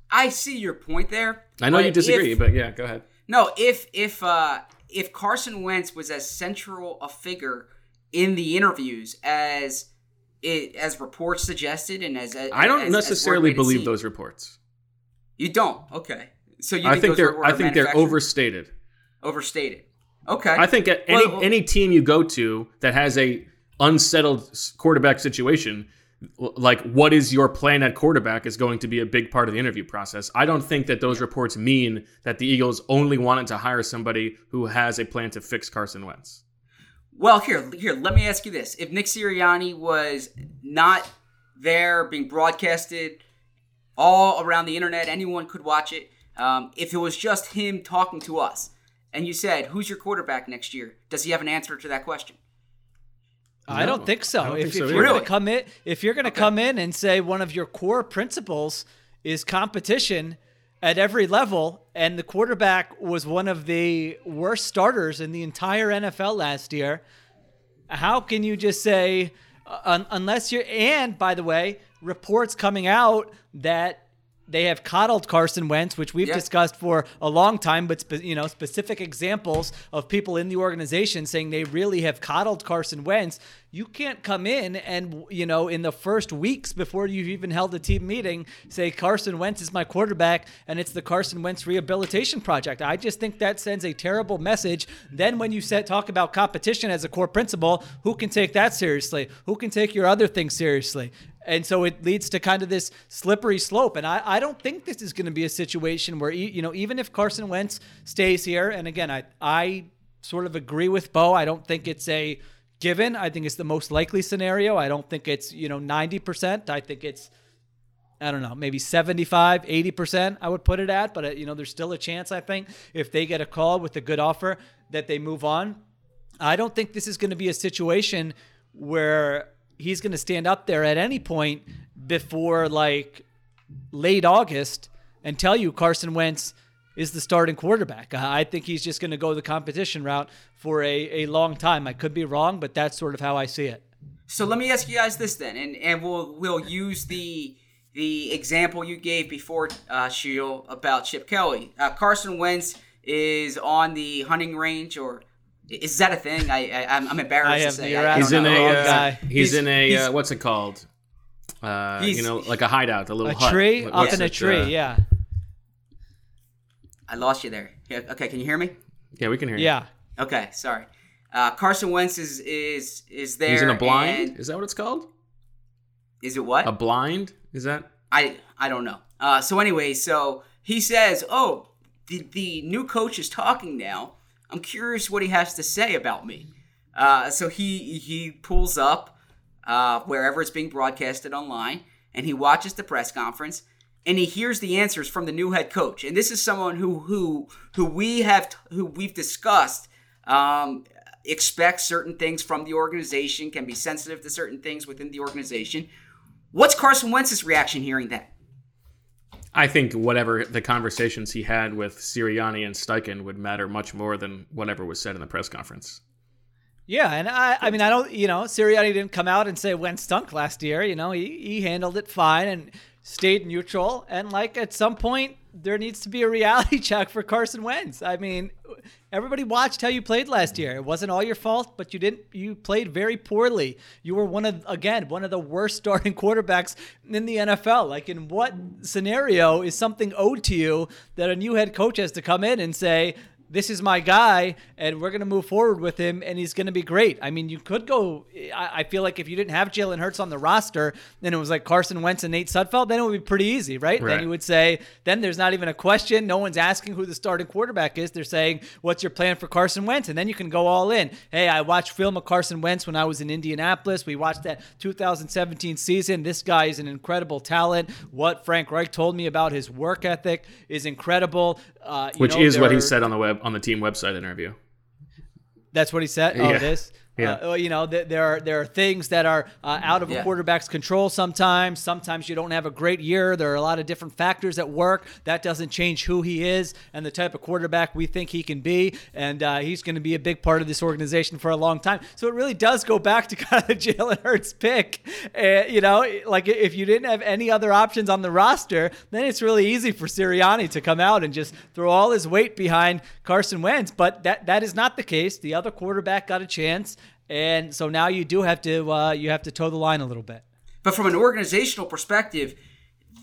I see your point there. I know you disagree, if, but yeah, go ahead. No, if if uh, if Carson Wentz was as central a figure in the interviews as it as reports suggested, and as, as I don't as, necessarily as believe those reports. You don't. Okay. So you I think, think they're I think they're overstated. Overstated. Okay. I think at any Well, any team you go to that has a unsettled quarterback situation, like what is your plan at quarterback is going to be a big part of the interview process. I don't think that those reports mean that the Eagles only wanted to hire somebody who has a plan to fix Carson Wentz. Well, here, here, let me ask you this: If Nick Sirianni was not there, being broadcasted all around the internet, anyone could watch it. Um, if it was just him talking to us, and you said, "Who's your quarterback next year?" Does he have an answer to that question? I don't think so. Don't if, think so if you're Really? going to come in, if you're going to come in and say one of your core principles is competition at every level, and the quarterback was one of the worst starters in the entire NFL last year, how can you just say un- unless you're? And by the way, reports coming out that they have coddled Carson Wentz, which we've Yeah. discussed for a long time, but spe- you know specific examples of people in the organization saying they really have coddled Carson Wentz. You can't come in and you know in the first weeks before you've even held a team meeting say Carson Wentz is my quarterback and it's the Carson Wentz rehabilitation project. I just think that sends a terrible message. Then when you set talk about competition as a core principle, who can take that seriously? Who can take your other things seriously? And so it leads to kind of this slippery slope. And I, I don't think this is going to be a situation where, you know, even if Carson Wentz stays here, and again, I, I sort of agree with Bo. I don't think it's a given. I think it's the most likely scenario. I don't think it's, you know, 90%. I think it's, I don't know, maybe 75, 80%, I would put it at. But, uh, you know, there's still a chance, I think, if they get a call with a good offer, that they move on. I don't think this is going to be a situation where he's going to stand up there at any point before like late August and tell you Carson Wentz is the starting quarterback. I think he's just going to go the competition route for a, a long time. I could be wrong, but that's sort of how I see it. So let me ask you guys this then, and and we'll we'll use the the example you gave before, uh, Sheil, about Chip Kelly. Uh, Carson Wentz is on the hunting range, or is that a thing? I, I I'm, I'm embarrassed I to say. I, I He's don't in a uh, he's, He's- in a he's- uh, what's it called? Uh, you know, like a hideout, a little A hut. tree What- up what's in a tree, uh, yeah. I lost you there. Yeah, okay, can you hear me? Yeah, we can hear you. Yeah. Okay, sorry. Uh, Carson Wentz is is is there. He's in a blind. Is that what it's called? Is it what? A blind? Is that? I I don't know. Uh, so anyway, so he says, "Oh, the the new coach is talking now. I'm curious what he has to say about me." Uh, so he he pulls up uh, wherever it's being broadcasted online, and he watches the press conference, and he hears the answers from the new head coach. And this is someone who who who we have who we've discussed. Um, expects certain things from the organization, can be sensitive to certain things within the organization. What's Carson Wentz's reaction hearing that? I think whatever the conversations he had with Sirianni and Steichen would matter much more than whatever was said in the press conference. Yeah, and I, I mean, I don't, you know, Sirianni didn't come out and say Wentz stunk last year. You know, he, he handled it fine and stayed neutral. And like at some point, there needs to be a reality check for Carson Wentz. I mean, everybody watched how you played last year. It wasn't all your fault, but you didn't. You played very poorly. You were one of again one of the worst starting quarterbacks in the NFL. Like, in what scenario is something owed to you that a new head coach has to come in and say? This is my guy and we're going to move forward with him and he's going to be great. I mean, you could go, I, feel like if you didn't have Jalen Hurts on the roster, then it was like Carson Wentz and Nate Sudfeld, then it would be pretty easy, right? right? Then you would say, then there's not even a question. No one's asking who the starting quarterback is. They're saying, what's your plan for Carson Wentz? And then you can go all in. Hey, I watched film of Carson Wentz when I was in Indianapolis. We watched that 2017 season. This guy is an incredible talent. What Frank Reich told me about his work ethic is incredible. Uh, Which know, is what he said on the web on the team website interview. That's what he said. Oh, yeah. it is. Yeah. Uh, you know, th- there are there are things that are uh, out of yeah. a quarterback's control sometimes. Sometimes you don't have a great year. There are a lot of different factors at work. That doesn't change who he is and the type of quarterback we think he can be. And uh, he's going to be a big part of this organization for a long time. So it really does go back to kind of the Jalen Hurts pick. Uh, you know, like if you didn't have any other options on the roster, then it's really easy for Sirianni to come out and just throw all his weight behind Carson Wentz. But that that is not the case. The other quarterback got a chance and so now you do have to uh, you have to toe the line a little bit. But from an organizational perspective,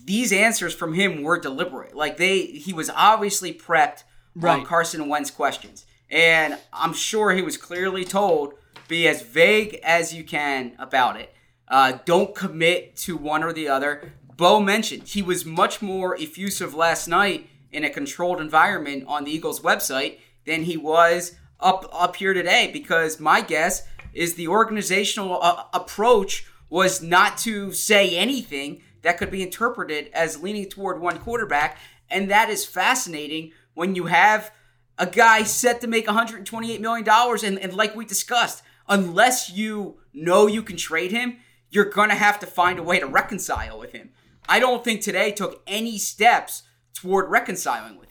these answers from him were deliberate. Like they, he was obviously prepped right. on Carson Wentz questions, and I'm sure he was clearly told be as vague as you can about it. Uh, don't commit to one or the other. Bo mentioned he was much more effusive last night in a controlled environment on the Eagles website than he was up up here today because my guess is the organizational uh, approach was not to say anything that could be interpreted as leaning toward one quarterback. And that is fascinating when you have a guy set to make $128 million. And, and like we discussed, unless you know you can trade him, you're going to have to find a way to reconcile with him. I don't think today took any steps toward reconciling with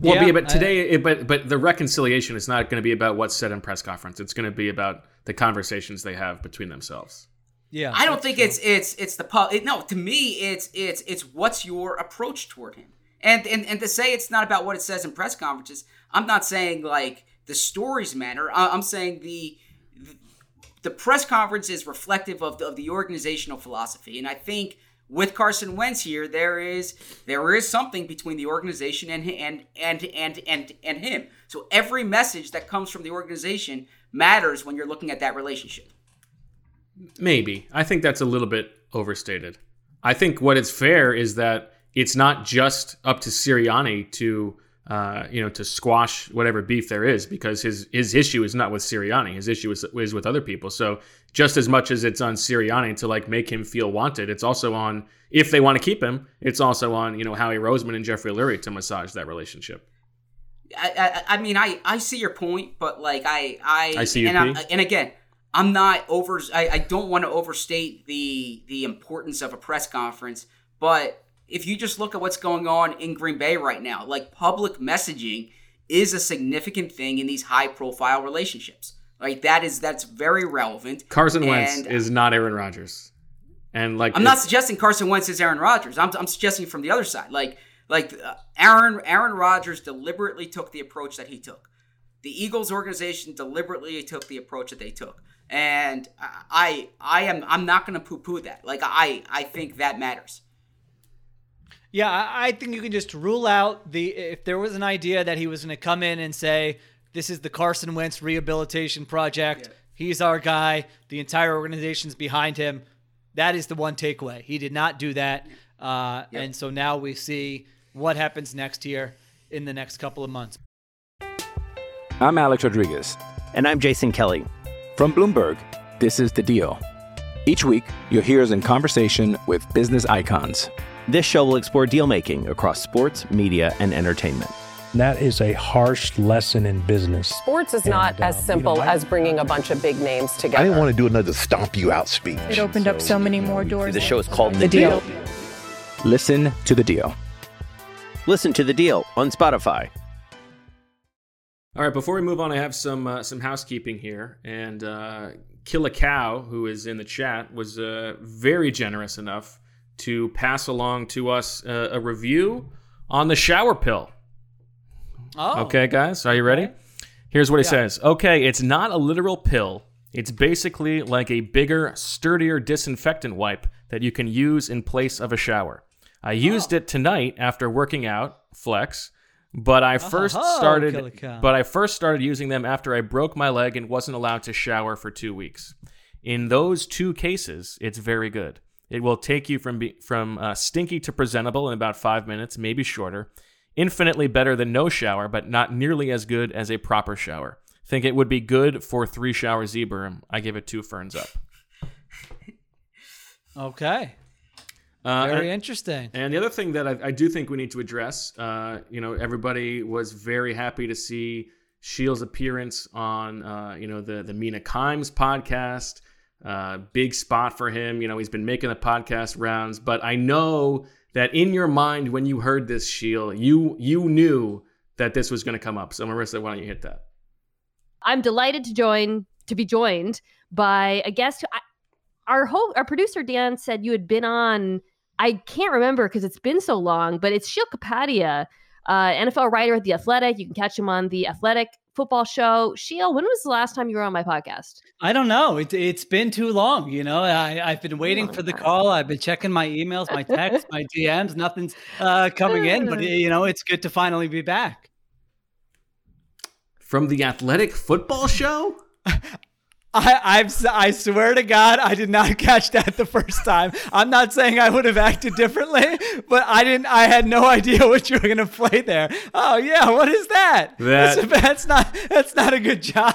well, yeah, be about today, I, it, but but the reconciliation is not going to be about what's said in press conference. It's going to be about the conversations they have between themselves. Yeah, I don't think true. it's it's it's the pub. It, no, to me, it's it's it's what's your approach toward him, and and and to say it's not about what it says in press conferences. I'm not saying like the stories matter. I'm saying the the press conference is reflective of the, of the organizational philosophy, and I think with Carson Wentz here, there is there is something between the organization and and and and and and him. So every message that comes from the organization matters when you're looking at that relationship. Maybe I think that's a little bit overstated. I think what is fair is that it's not just up to Sirianni to uh, you know, to squash whatever beef there is, because his his issue is not with Sirianni. His issue is, is with other people. So just as much as it's on Sirianni to like make him feel wanted, it's also on if they want to keep him. It's also on you know Howie Roseman and Jeffrey Lurie to massage that relationship. I, I, I mean I, I see your point, but like I I, I see and, I, and again I'm not over I, I don't want to overstate the the importance of a press conference, but if you just look at what's going on in Green Bay right now, like public messaging is a significant thing in these high profile relationships. Like that is that's very relevant. Carson and, Wentz is not Aaron Rodgers. And like I'm not suggesting Carson Wentz is Aaron Rodgers. I'm, I'm suggesting from the other side. Like like uh, Aaron Aaron Rodgers deliberately took the approach that he took. The Eagles organization deliberately took the approach that they took. And I I am I'm not going to poo-poo that. Like I I think that matters. Yeah, I think you can just rule out the if there was an idea that he was going to come in and say this is the Carson Wentz rehabilitation project. Yeah. He's our guy. The entire organization's behind him. That is the one takeaway. He did not do that, uh, yep. and so now we see what happens next year in the next couple of months. I'm Alex Rodriguez, and I'm Jason Kelly from Bloomberg. This is the Deal. Each week, you'll hear us in conversation with business icons. This show will explore deal making across sports, media, and entertainment. That is a harsh lesson in business. Sports is not as uh, simple you know, as bringing a bunch of big names together. I didn't want to do another stomp you out speech. It opened so, up so many more doors. The show is called The, the deal. deal. Listen to the deal. Listen to the deal on Spotify. All right, before we move on, I have some uh, some housekeeping here. And uh, Kill a Cow, who is in the chat, was uh, very generous enough to pass along to us uh, a review on the shower pill. Oh. Okay, guys, are you ready? Here's what he Yeah. says. Okay, it's not a literal pill. It's basically like a bigger, sturdier disinfectant wipe that you can use in place of a shower. I used Oh. it tonight after working out, flex, but I first Oh, started but I first started using them after I broke my leg and wasn't allowed to shower for 2 weeks. In those two cases, it's very good. It will take you from be, from uh, stinky to presentable in about 5 minutes, maybe shorter. Infinitely better than no shower, but not nearly as good as a proper shower. Think it would be good for three shower zebra. I give it two ferns up. Okay. Uh, Very and- interesting. And the other thing that I, I do think we need to address, uh, you know, everybody was very happy to see Sheil's appearance on, uh, you know, the the Mina Kimes podcast. Uh, big spot for him. You know, he's been making the podcast rounds. But I know that in your mind, when you heard this, Sheil, you you knew that this was going to come up. So Marissa, why don't you hit that? I'm delighted to join to be joined by a guest. Who I, our whole our producer Dan said you had been on. I can't remember because it's been so long, but it's Sheil Kapadia, uh, NFL writer at the Athletic. You can catch him on the Athletic football show. Sheil, when was the last time you were on my podcast? I don't know. It, it's been too long. You know, I, I've been waiting for the call. I've been checking my emails, my texts, my DMs. Nothing's uh, coming in, but you know, it's good to finally be back. From the Athletic Football Show? I, I've, s- I swear to God, I did not catch that the first time. I'm not saying I would have acted differently, but I didn't. I had no idea what you were going to play there. Oh yeah, what is that? That- that's, that's not. That's not a good job.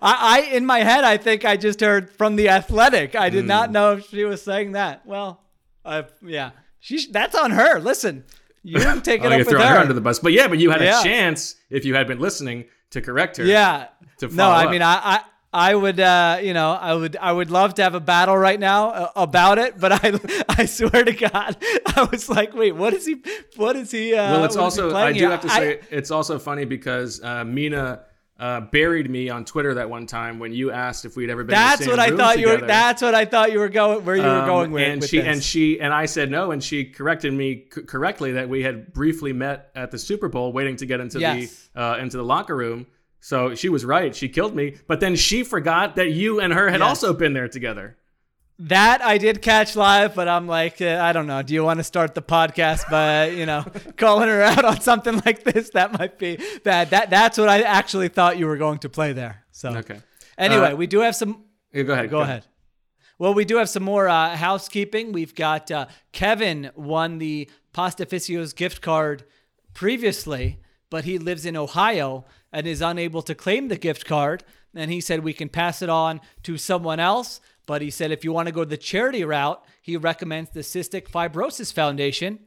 I, I, in my head, I think I just heard from the Athletic. I did not know if she was saying that. Well, uh, yeah, she. That's on her. Listen, you take it up with her. her under the bus. But yeah, but you had Yeah. a chance if you had been listening to correct her. Yeah. To no, I up. mean, I, I, I would, uh, you know, I would, I would love to have a battle right now uh, about it, but I, I swear to God, I was like, wait, what is he, what is he? Uh, well, it's what is he also I do here? have to say it's also funny because uh, Mina uh, buried me on Twitter that one time when you asked if we'd ever been. that's in the what I thought you were. That's what I thought you were going. Where you were Um, going with, and with she this. and she and I said no, and she corrected me c- correctly that we had briefly met at the Super Bowl, waiting to get into Yes. the uh, into the locker room. So she was right; she killed me. But then she forgot that you and her had Yes. also been there together. That I did catch live, but I'm like, uh, I don't know. Do you want to start the podcast by, you know, calling her out on something like this? That might be bad. That that's what I actually thought you were going to play there. So Okay. Anyway, Uh, we do have some. Yeah, go ahead. Go, ahead. Well, we do have some more uh, housekeeping. We've got uh, Kevin won the Pastificio's gift card previously, but he lives in Ohio and is unable to claim the gift card. And he said we can pass it on to someone else. But he said if you want to go the charity route, he recommends the Cystic Fibrosis Foundation.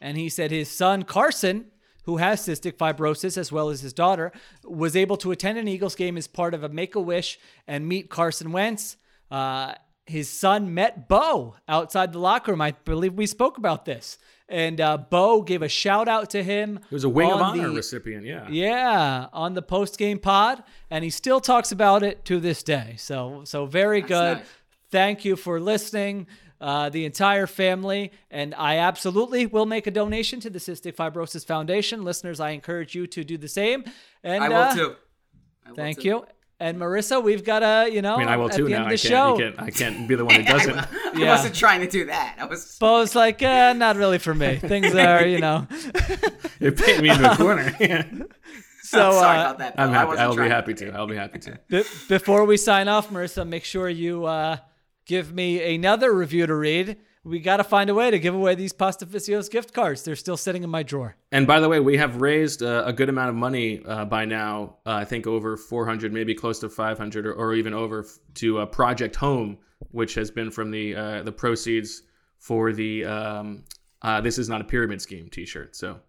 And he said his son Carson, who has cystic fibrosis as well as his daughter, was able to attend an Eagles game as part of a Make a Wish and meet Carson Wentz. Uh, his son met Bo outside the locker room. I believe we spoke about this. And uh, Bo gave a shout out to him. It was a Wing of Honor the- recipient. Yeah. yeah, on the post game pod, and he still talks about it to this day. So, so very good. nice. Thank you for listening, uh, the entire family, and I absolutely will make a donation to the Cystic Fibrosis Foundation. Listeners, I encourage you to do the same. And I will uh, too. I will Thank too. you. And Marissa, we've got a you know I mean, I will too now. I can't, show. can't. I can't be the one who does it. I Yeah. wasn't trying to do that. I was. Bo's like, eh, not really for me. Things are, you know. You're painting me into a corner. So, sorry uh, about that. Bill. I'm I happy. wasn't I'll be trying to happy to. I'll be happy to. Be- before we sign off, Marissa, make sure you uh, give me another review to read. We got to find a way to give away these Pastificios gift cards. They're still sitting in my drawer. And by the way, we have raised uh, a good amount of money uh, by now. Uh, I think over 400, maybe close to 500, or, or even over f- to uh, Project Home, which has been from the uh, the proceeds for the um, uh, "This Is Not a Pyramid Scheme" T-shirt. So,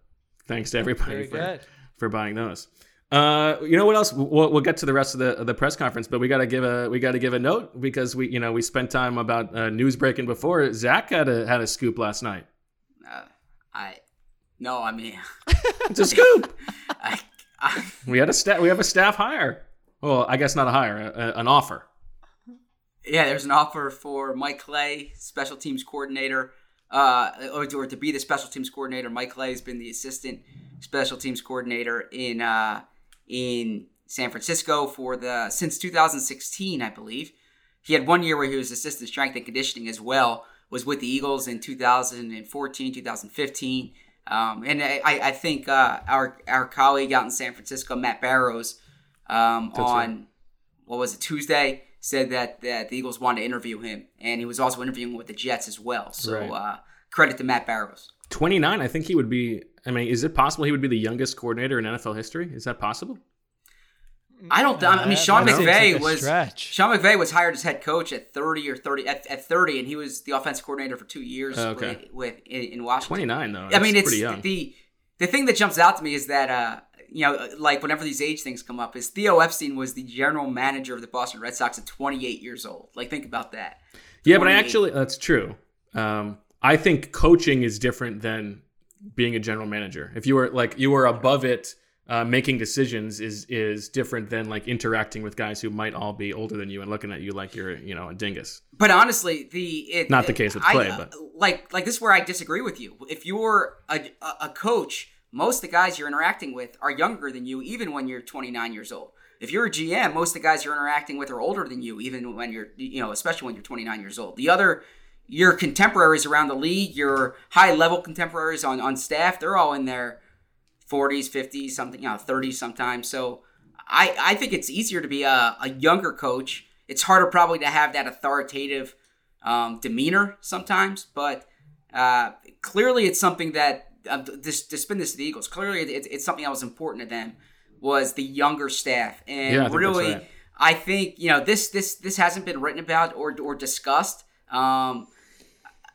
thanks to everybody Very for good. for buying those. Uh, you know what else? We'll, we'll get to the rest of the of the press conference, but we got to give a we got to give a note because we you know we spent time about uh, news breaking before. Zach had a had a scoop last night. Uh, I. No, I mean. It's a scoop. I, I, We had a staff. We have a staff hire. Well, I guess not a hire, a, an offer. yeah, there's an offer for Mike Clay, special teams coordinator, uh, or, or to be the special teams coordinator. Mike Clay has been the assistant special teams coordinator in uh, in San Francisco for the since 2016, I believe. He had one year where he was assistant strength and conditioning as well. Was with the Eagles in 2014, 2015, um, and I, I think uh, our our colleague out in San Francisco, Matt Barrows, um, on right. what was it Tuesday, said that, that the Eagles wanted to interview him, and he was also interviewing with the Jets as well. So Right. uh, credit to Matt Barrows. 29, I think he would be. I mean, is it possible he would be the youngest coordinator in NFL history? Is that possible? I don't. I mean, Sean that McVay like was stretch. Sean McVay was hired as head coach at thirty or thirty at, at thirty, and he was the offensive coordinator for two years Oh, okay. with, with in, in Washington. 29 though. I mean, it's pretty young. the the thing that jumps out to me is that uh, you know, like whenever these age things come up, is Theo Epstein was the general manager of the Boston Red Sox at 28 years old. Like, think about that. Yeah, but I actually that's true. Um, I think coaching is different than being a general manager. If you were like you were above it, uh, making decisions is is different than like interacting with guys who might all be older than you and looking at you like you're you know a dingus. But honestly, the it, Not the case with I- uh, but- like like this is where I disagree with you. If you're a, a, a coach, most of the guys you're interacting with are younger than you, even when you're 29 years old. If you're a GM, most of the guys you're interacting with are older than you, even when you're you know, especially when you're 29 years old. The other your contemporaries around the league, your high level contemporaries on on staff, they're all in their 40s, 50s, something, you know, 30s sometimes. So I, I think it's easier to be a, a younger coach. It's harder probably to have that authoritative um, demeanor sometimes, but uh, clearly it's something that uh, this to spin this to the Eagles. Clearly it, it's something that was important to them was the younger staff, and Yeah, I really, right. I think you know this this this hasn't been written about or or discussed. Um,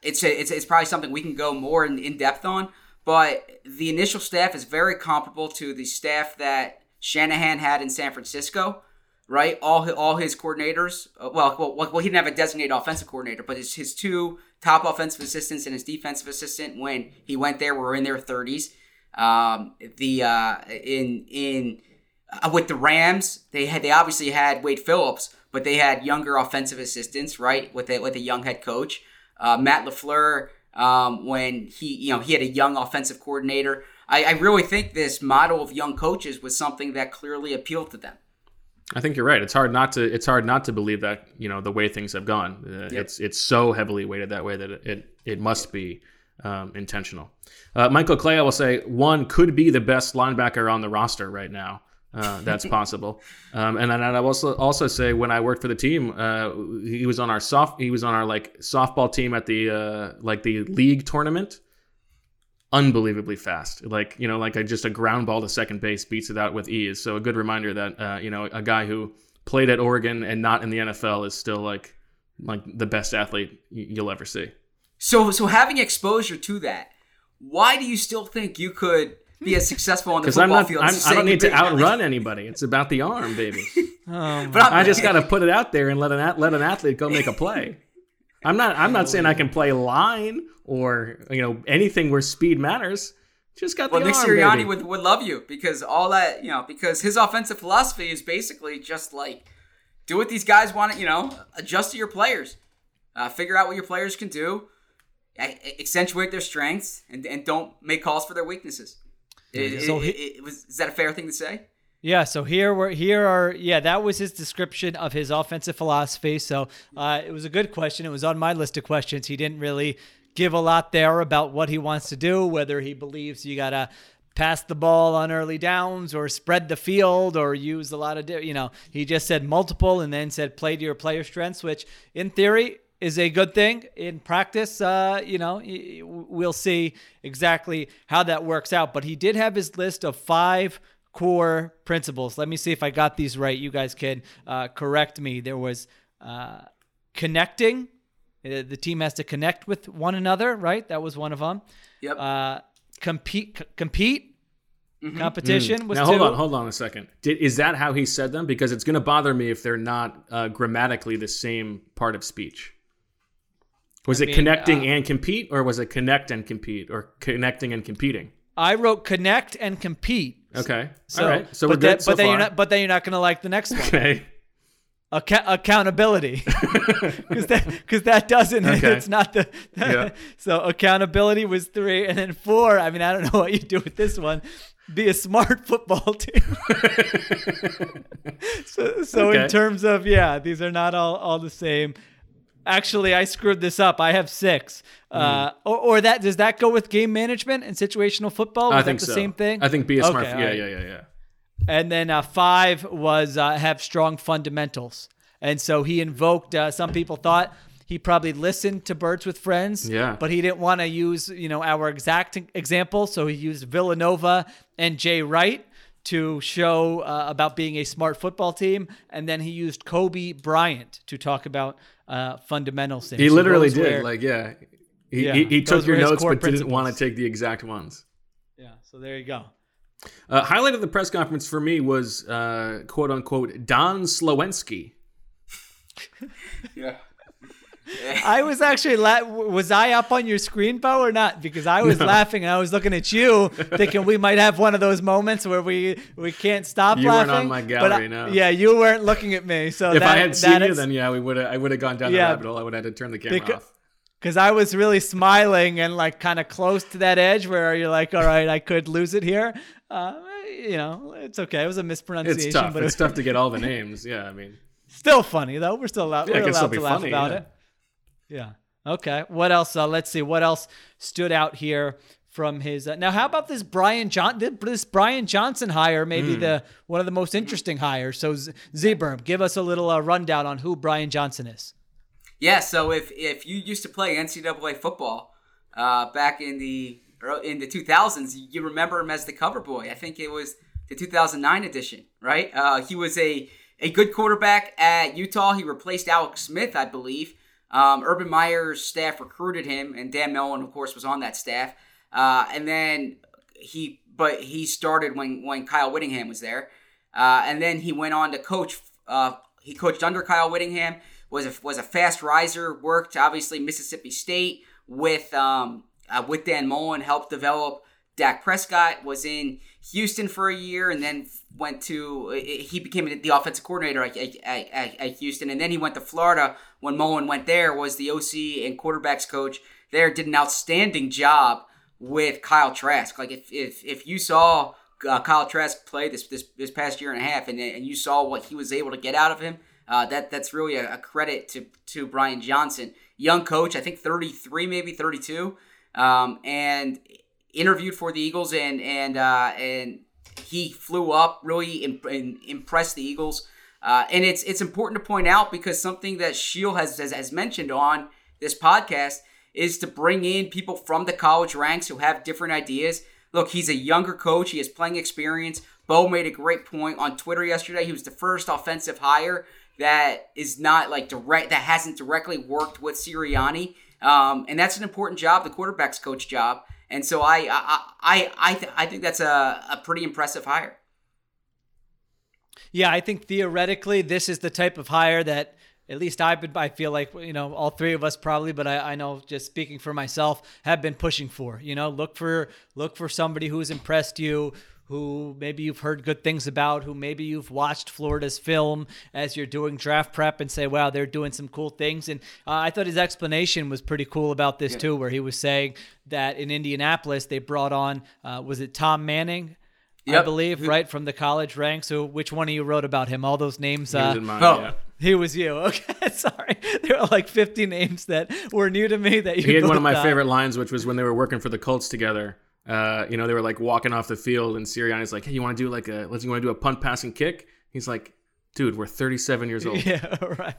it's, a, it's it's probably something we can go more in, in depth on. But the initial staff is very comparable to the staff that Shanahan had in San Francisco, right? All hi- all his coordinators, uh, well, well, well, he didn't have a designated offensive coordinator, but his his two top offensive assistants and his defensive assistant when he went there were in their thirties. Um, the uh, in in uh, with the Rams, they had they obviously had Wade Phillips, but they had younger offensive assistants, right? With a with a young head coach, uh, Matt LaFleur. Um, when he you know he had a young offensive coordinator, I, I really think this model of young coaches was something that clearly appealed to them. I think you're right. It's hard not to. It's hard not to believe that you know the way things have gone. Uh, It's it's so heavily weighted that way that it it, it must be um, intentional. Uh, Michael Clay, I will say, one could be the best linebacker on the roster right now. Uh, that's possible. Um, and then I will also also say when I worked for the team, uh, he was on our soft. He was on our like softball team at the uh, like the league tournament. Unbelievably fast, like you know, like a, just a ground ball to second base beats it out with ease. So a good reminder that uh, you know a guy who played at Oregon and not in the NFL is still like like the best athlete you'll ever see. So so having exposure to that, why do you still think you could be as successful on the Because football I'm not, field? I'm, I don't need to you're outrun anybody. It's about the arm, baby. Um, But I'm- I just got to put it out there and let an let an athlete go make a play. I'm not I'm not saying I can play line or you know anything where speed matters. Just got the Well, Nick arm, Sirianni baby. would, would love you because all that you know because his offensive philosophy is basically just like do what these guys want to you know adjust to your players, uh, figure out what your players can do, accentuate their strengths, and, and don't make calls for their weaknesses. It- So he- it- it was, is that a fair thing to say? Yeah, so here we're here are yeah that was his description of his offensive philosophy. So uh, it was a good question. It was on my list of questions. He didn't really give a lot there about what he wants to do, whether he believes you gotta pass the ball on early downs or spread the field or use a lot of you know. He just said multiple and then said play to your player strengths, which in theory is a good thing. In practice, uh, you know, y- y- we'll see exactly how that works out. But he did have his list of five core principles. Let me see if I got these right. You guys can uh, correct me. There was uh, connecting. Uh, The team has to connect with one another, right? That was one of them. Yep. Uh, compete, c- compete. Competition Mm. was now two. hold on, hold on a second. Did, is that how he said them? Because it's going to bother me if they're not uh, grammatically the same part of speech. Was I it mean, connecting uh, and compete, or was it connect and compete, or connecting and competing? I wrote connect and compete. Okay, So, all right. So but we're good that- so but then far. you're not. But then you're not going to like the next one. Okay. Acc- accountability because that because that doesn't Okay. it's not the Yeah. so accountability was three and then four i mean i don't know what you do with this one be a smart football team so so Okay. in terms of yeah these are not all all the same actually i screwed this up i have six uh or, or that does that go with game management and situational football I think that the so. same thing I think be a smart. Okay, yeah, all right. yeah, yeah, yeah. and then uh, five was uh, have strong fundamentals. And so he invoked. Uh, some people thought he probably listened to Birds with Friends. Yeah. But he didn't want to use you know our exact example, so he used Villanova and Jay Wright to show uh, about being a smart football team, and then he used Kobe Bryant to talk about uh, fundamentals. He literally those did. were- like, yeah. He, Yeah, he, he took your notes, core but didn't want to take the exact ones. Yeah. So there you go. Uh, highlight of the press conference for me was uh, quote unquote Don Slowensky. Yeah. I was actually la- was I up on your screen, Bo, or not? Because I was No. laughing and I was looking at you, thinking we might have one of those moments where we we can't stop You laughing. weren't on my gallery, I- no. Yeah, you weren't looking at me. So if that, I had seen you, then yeah, we would have. I would have gone down Yeah. the rabbit hole. I would have had to turn the camera Becau- off. because I was really smiling and like kind of close to that edge where you're like, all right, I could lose it here. Uh, you know, it's okay. It was a mispronunciation, It's tough. but It's it, tough to get all the names. Yeah, I mean, still funny though. We're still allowed, Yeah, we're allowed to laugh funny, about yeah. it. Yeah. Okay. What else? Uh, let's see. What else stood out here from his? Uh, now, how about this Brian John? This Brian Johnson hire, maybe Hmm. the one of the most interesting hires. So, Z- give us a little uh, rundown on who Brian Johnson is. Yeah, so if if you used to play NCAA football uh, back in the in the 2000s, you remember him as the cover boy. I think it was the 2009 edition, right? Uh, he was a a good quarterback at Utah. He replaced Alex Smith, I believe. Um, Urban Meyer's staff recruited him, and Dan Mullen, of course, was on that staff. Uh, and then he, but he started when when Kyle Whittingham was there, uh, and then he went on to coach. Uh, he coached under Kyle Whittingham. was a, was a fast riser. Worked obviously Mississippi State with um, uh, with Dan Mullen. Helped develop Dak Prescott. Was in Houston for a year and then went to he became the offensive coordinator at, at, at, at Houston. And then he went to Florida when Mullen went there was the OC and quarterbacks coach there did an outstanding job with Kyle Trask. Like if if, if you saw uh, Kyle Trask play this, this this past year and a half and, and you saw what he was able to get out of him uh, that that's really a, a credit to to Brian Johnson. Young coach I think 33 maybe 32 um, and interviewed for the Eagles and and uh, and he flew up, really im- im- impressed the Eagles. Uh, and it's it's important to point out because something that Sheil has, has has mentioned on this podcast is to bring in people from the college ranks who have different ideas. Look, he's a younger coach; he has playing experience. Bo made a great point on Twitter yesterday. He was the first offensive hire that is not like direct that hasn't directly worked with Sirianni, um, and that's an important job, the quarterbacks coach job. And so I I I I, th- I think that's a, a pretty impressive hire. Yeah, I think theoretically this is the type of hire that at least I've been, I feel like, you know, all three of us probably, but I, I know just speaking for myself, have been pushing for, you know, look for, look for somebody who's impressed you, who maybe you've heard good things about, who maybe you've watched Florida's film as you're doing draft prep and say, wow, they're doing some cool things. And uh, I thought his explanation was pretty cool about this Yeah. too, where he was saying that in Indianapolis, they brought on, uh, was it Tom Manning? I believe, right from the college ranks. So, which one of you wrote about him? All those names. He was uh, in mine, oh. yeah. he was you. Okay, sorry. There were like 50 names that were new to me that you. He had one of my favorite lines, which was when they were working for the Colts together. Uh, you know, they were like walking off the field, and Sirianni's like, "Hey, you want to do like a? Let's you want to do a punt, pass, and kick?" He's like, "Dude, we're 37 years old." Yeah, right,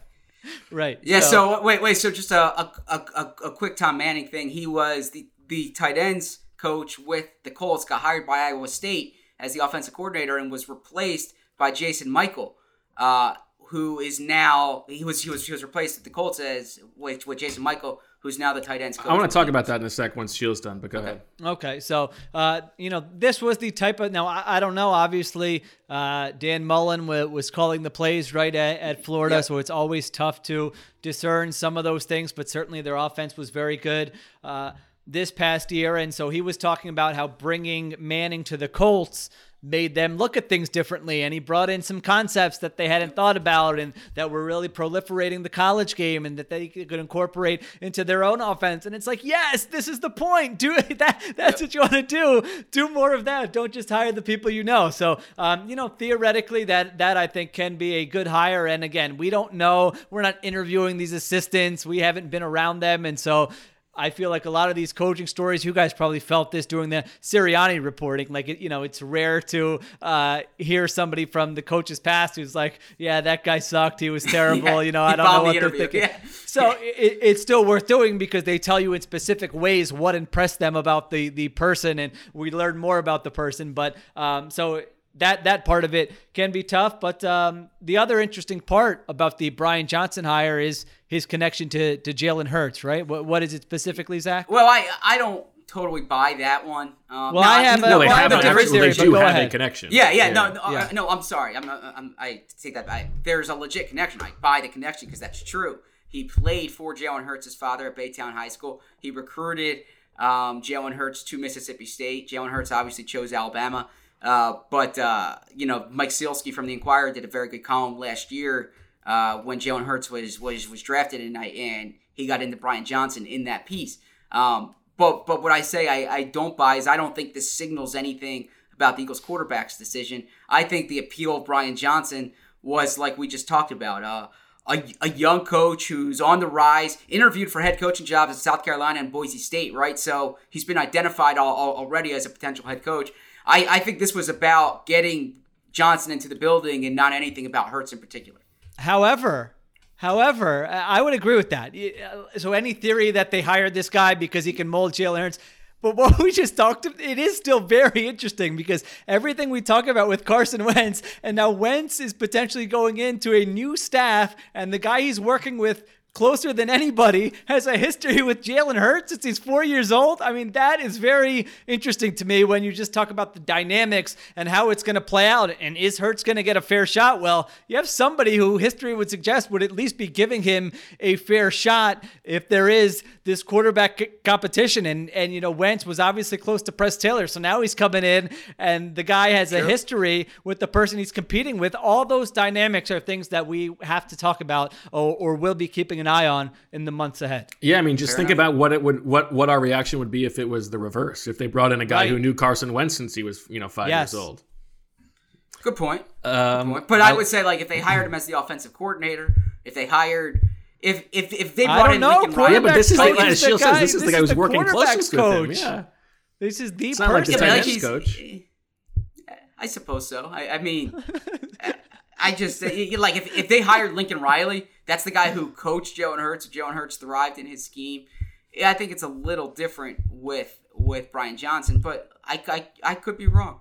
right. Yeah. So, wait, wait. So just a a, a, a a quick Tom Manning thing. He was the the tight ends coach with the Colts. Got hired by Iowa State as the offensive coordinator and was replaced by Jason Michael, uh, who is now he was he was he was replaced at the Colts as with with Jason Michael, who's now the tight ends coach. I want to talk about that in a sec once Sheil's done, but go ahead. Okay, so uh, you know this was the type of now I, I don't know. Obviously, uh, Dan Mullen wa- was calling the plays right at, at Florida, Yeah. so it's always tough to discern some of those things. But certainly their offense was very good uh, this past year, and so he was talking about how bringing Manning to the Colts made them look at things differently. And he brought in some concepts that they hadn't thought about and that were really proliferating the college game and that they could incorporate into their own offense. And it's like, yes, this is the point. Do that. That's what you want to do. Do more of that. Don't just hire the people you know. So, um, you know, theoretically, that that I think can be a good hire. And again, we don't know. We're not interviewing these assistants. We haven't been around them, and so I feel like a lot of these coaching stories, you guys probably felt this during the Sirianni reporting. Like, you know, it's rare to uh, hear somebody from the coach's past who's like, yeah, that guy sucked. He was terrible. yeah, you know, I don't know what the they're thinking. Yeah. So it, it's still worth doing because they tell you in specific ways what impressed them about the, the person. And we learn more about the person. But um, so that that part of it can be tough. But um, the other interesting part about the Brian Johnson hire is his connection to to Jalen Hurts, right? What what is it specifically, Zach? Well, I I don't totally buy that one. Um, well, I have a, no, they well, have, a different theory, they do have ahead. a connection. Yeah, yeah, yeah. no, no, yeah. Uh, no, I'm sorry, I'm, I'm I take that back. There's a legit connection. I buy the connection because that's true. He played for Jalen Hurts' father at Baytown High School. He recruited um, Jalen Hurts to Mississippi State. Jalen Hurts obviously chose Alabama. Uh, but uh, you know, Mike Sielski from the Inquirer did a very good column last year uh, when Jalen Hurts was was was drafted, and I and he got into Brian Johnson in that piece. Um, but but what I say I, I don't buy is I don't think this signals anything about the Eagles quarterback's decision. I think the appeal of Brian Johnson was like we just talked about. Uh, a, a young coach who's on the rise, interviewed for head coaching jobs at South Carolina and Boise State, right? So he's been identified all, all, already as a potential head coach. I, I think this was about getting Johnson into the building and not anything about Hurts in particular. However, however, I would agree with that. Uh, so any theory that they hired this guy because he can mold Jalen Hurts, but what we just talked about, it is still very interesting because everything we talk about with Carson Wentz, and now Wentz is potentially going into a new staff, and the guy he's working with closer than anybody, has a history with Jalen Hurts since he's four years old. I mean, that is very interesting to me when you just talk about the dynamics and how it's going to play out. And is Hurts going to get a fair shot? Well, you have somebody who history would suggest would at least be giving him a fair shot if there is this quarterback competition. And, and you know, Wentz was obviously close to Press Taylor. So now he's coming in and the guy has sure. a history with the person he's competing with. All those dynamics are things that we have to talk about or, or will be keeping an eye on in the months ahead. Yeah, I mean, just Fair think enough. about what it would what what our reaction would be if it was the reverse. If they brought in a guy right. who knew Carson Wentz since he was you know five yes. years old. Good point. Um, Good point. But I, I, would say like if they hired him as the offensive coordinator, if they hired. If, if, if they brought in know, Lincoln Riley, yeah, but this is like as says, this is the guy who's working closest coach. with him. Yeah, this is the it's not like the tight yeah, coach. I suppose so. I, I mean, I just like if, if they hired Lincoln Riley, that's the guy who coached Jalen Hurts. Jalen Hurts thrived in his scheme. I think it's a little different with with Brian Johnson, but I I, I could be wrong.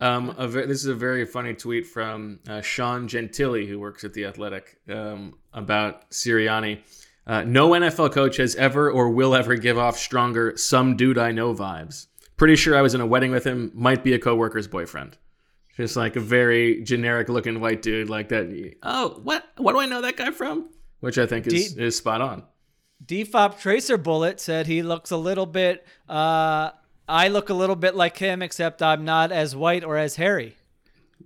Um, ve- this is a very funny tweet from uh, Sean Gentille, who works at the Athletic, um, about Sirianni. Uh, no NFL coach has ever or will ever give off stronger "some dude I know" vibes. Pretty sure I was in a wedding with him. Might be a coworker's boyfriend. Just like a very generic looking white dude like that. Oh, what? What do I know that guy from? Which I think is, D- is spot on. Defop Tracer Bullet said he looks a little bit. Uh, I look a little bit like him, except I'm not as white or as hairy.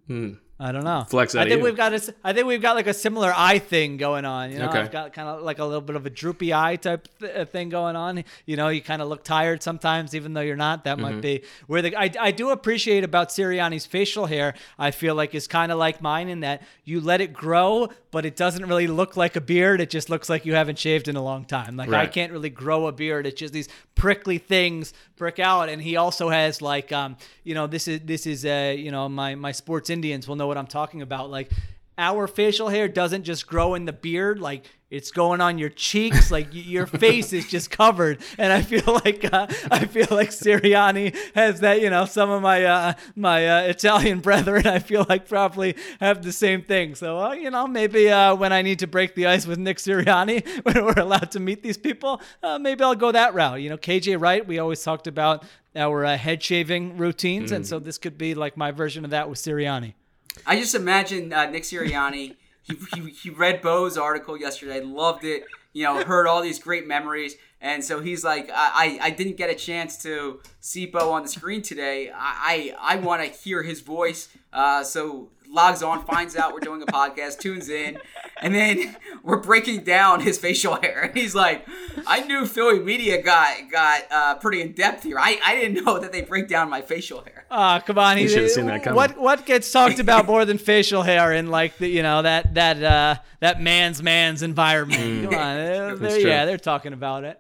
Hmm. I don't know. Flex. I think we've got a, I think we've got like a similar eye thing going on. You know, okay. I've got kind of like a little bit of a droopy eye type th- uh, thing going on. You know, you kind of look tired sometimes, even though you're not. That mm-hmm. might be where the I, I do appreciate about Sirianni's facial hair. I feel like is kind of like mine in that you let it grow, but it doesn't really look like a beard. It just looks like you haven't shaved in a long time. Like right. I can't really grow a beard. It's just these prickly things prick out. And he also has like, um, you know, this is this is uh, you know, my my sports Indians will know what I'm talking about. Like our facial hair doesn't just grow in the beard like it's going on your cheeks like your face is just covered. And i feel like uh, i feel like sirianni has that you know some of my uh, my uh, italian brethren i feel like probably have the same thing. So uh, you know maybe uh, when i need to break the ice with nick sirianni when we're allowed to meet these people uh, maybe i'll go that route. You know kj wright we always talked about our head shaving routines mm. and so this could be like my version of that with sirianni I just imagine uh, Nick Sirianni. He, he, he read Bo's article yesterday, loved it. You know, heard all these great memories, And so he's like, I, I didn't get a chance to see Bo on the screen today. I, I, I want to hear his voice. Uh, so logs on, finds out we're doing a podcast, tunes in, and then we're breaking down his facial hair. And he's like, I knew Philly media got got uh, pretty in depth here. I, I didn't know that they break down my facial hair. Ah, come on. He- should have seen that coming. What what gets talked about more than facial hair in like the you know that that uh that man's man's environment? Mm. Come on, they're- That's they're- true. yeah, they're talking about it.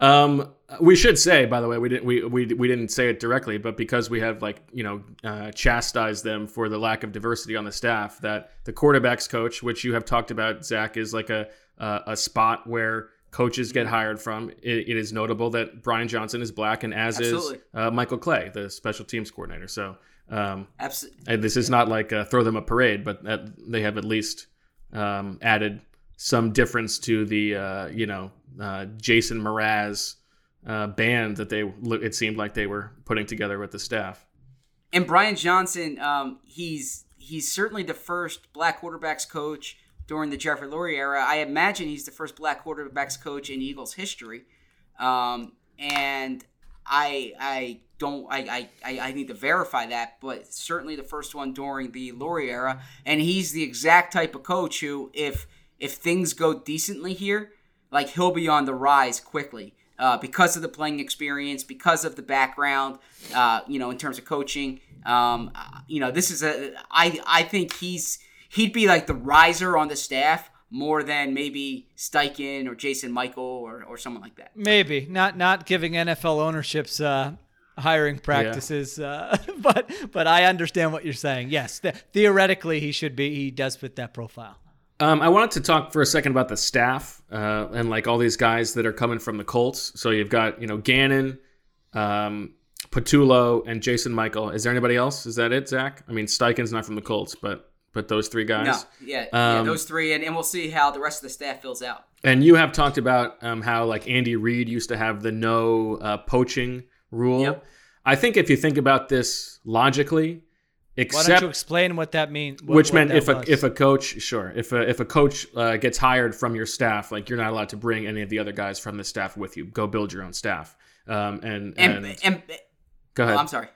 Um, we should say, by the way, we didn't we, we we didn't say it directly, but because we have like you know uh, chastised them for the lack of diversity on the staff, that the quarterbacks coach, which you have talked about, Zach, is like a a, a spot where coaches get hired from. It, it is notable that Brian Johnson is black, and as Absolutely. is uh, Michael Clay, the special teams coordinator. So. Um, Abs- and this is not like uh, throw them a parade, but that they have at least um, added some difference to the uh, you know uh, Jason Mraz uh, band that they it seemed like they were putting together with the staff. And Brian Johnson, um, he's he's certainly the first black quarterbacks coach during the Jeffrey Lurie era. I imagine he's the first black quarterbacks coach in Eagles history. Um, and I I don't I, I I need to verify that, but certainly the first one during the Lurie era. And he's the exact type of coach who, if if things go decently here, like he'll be on the rise quickly. Uh, because of the playing experience, because of the background, uh, you know, in terms of coaching, um, you know, this is a. I I think he's he'd be like the riser on the staff more than maybe Steichen or Jason Michael or, or someone like that. Maybe not not giving NFL ownerships uh, hiring practices, uh, but but I understand what you're saying. Yes, th- theoretically he should be. He does fit that profile. Um, I wanted to talk for a second about the staff uh, and like all these guys that are coming from the Colts. So you've got you know Gannon, um, Patullo, and Jason Michael. Is there anybody else? Is that it, Zach? I mean, Steichen's not from the Colts, but but those three guys. No, yeah, yeah, Um, those three, and, and we'll see how the rest of the staff fills out. And you have talked about um, how like Andy Reid used to have the no uh, poaching rule. I think if you think about this logically, Why except don't you explain what that means? What, which what meant if a was? if a coach, sure, if a if a coach uh, gets hired from your staff, like you're not allowed to bring any of the other guys from the staff with you. Go build your own staff. Um, and And, and, and, go ahead. Oh, I'm sorry.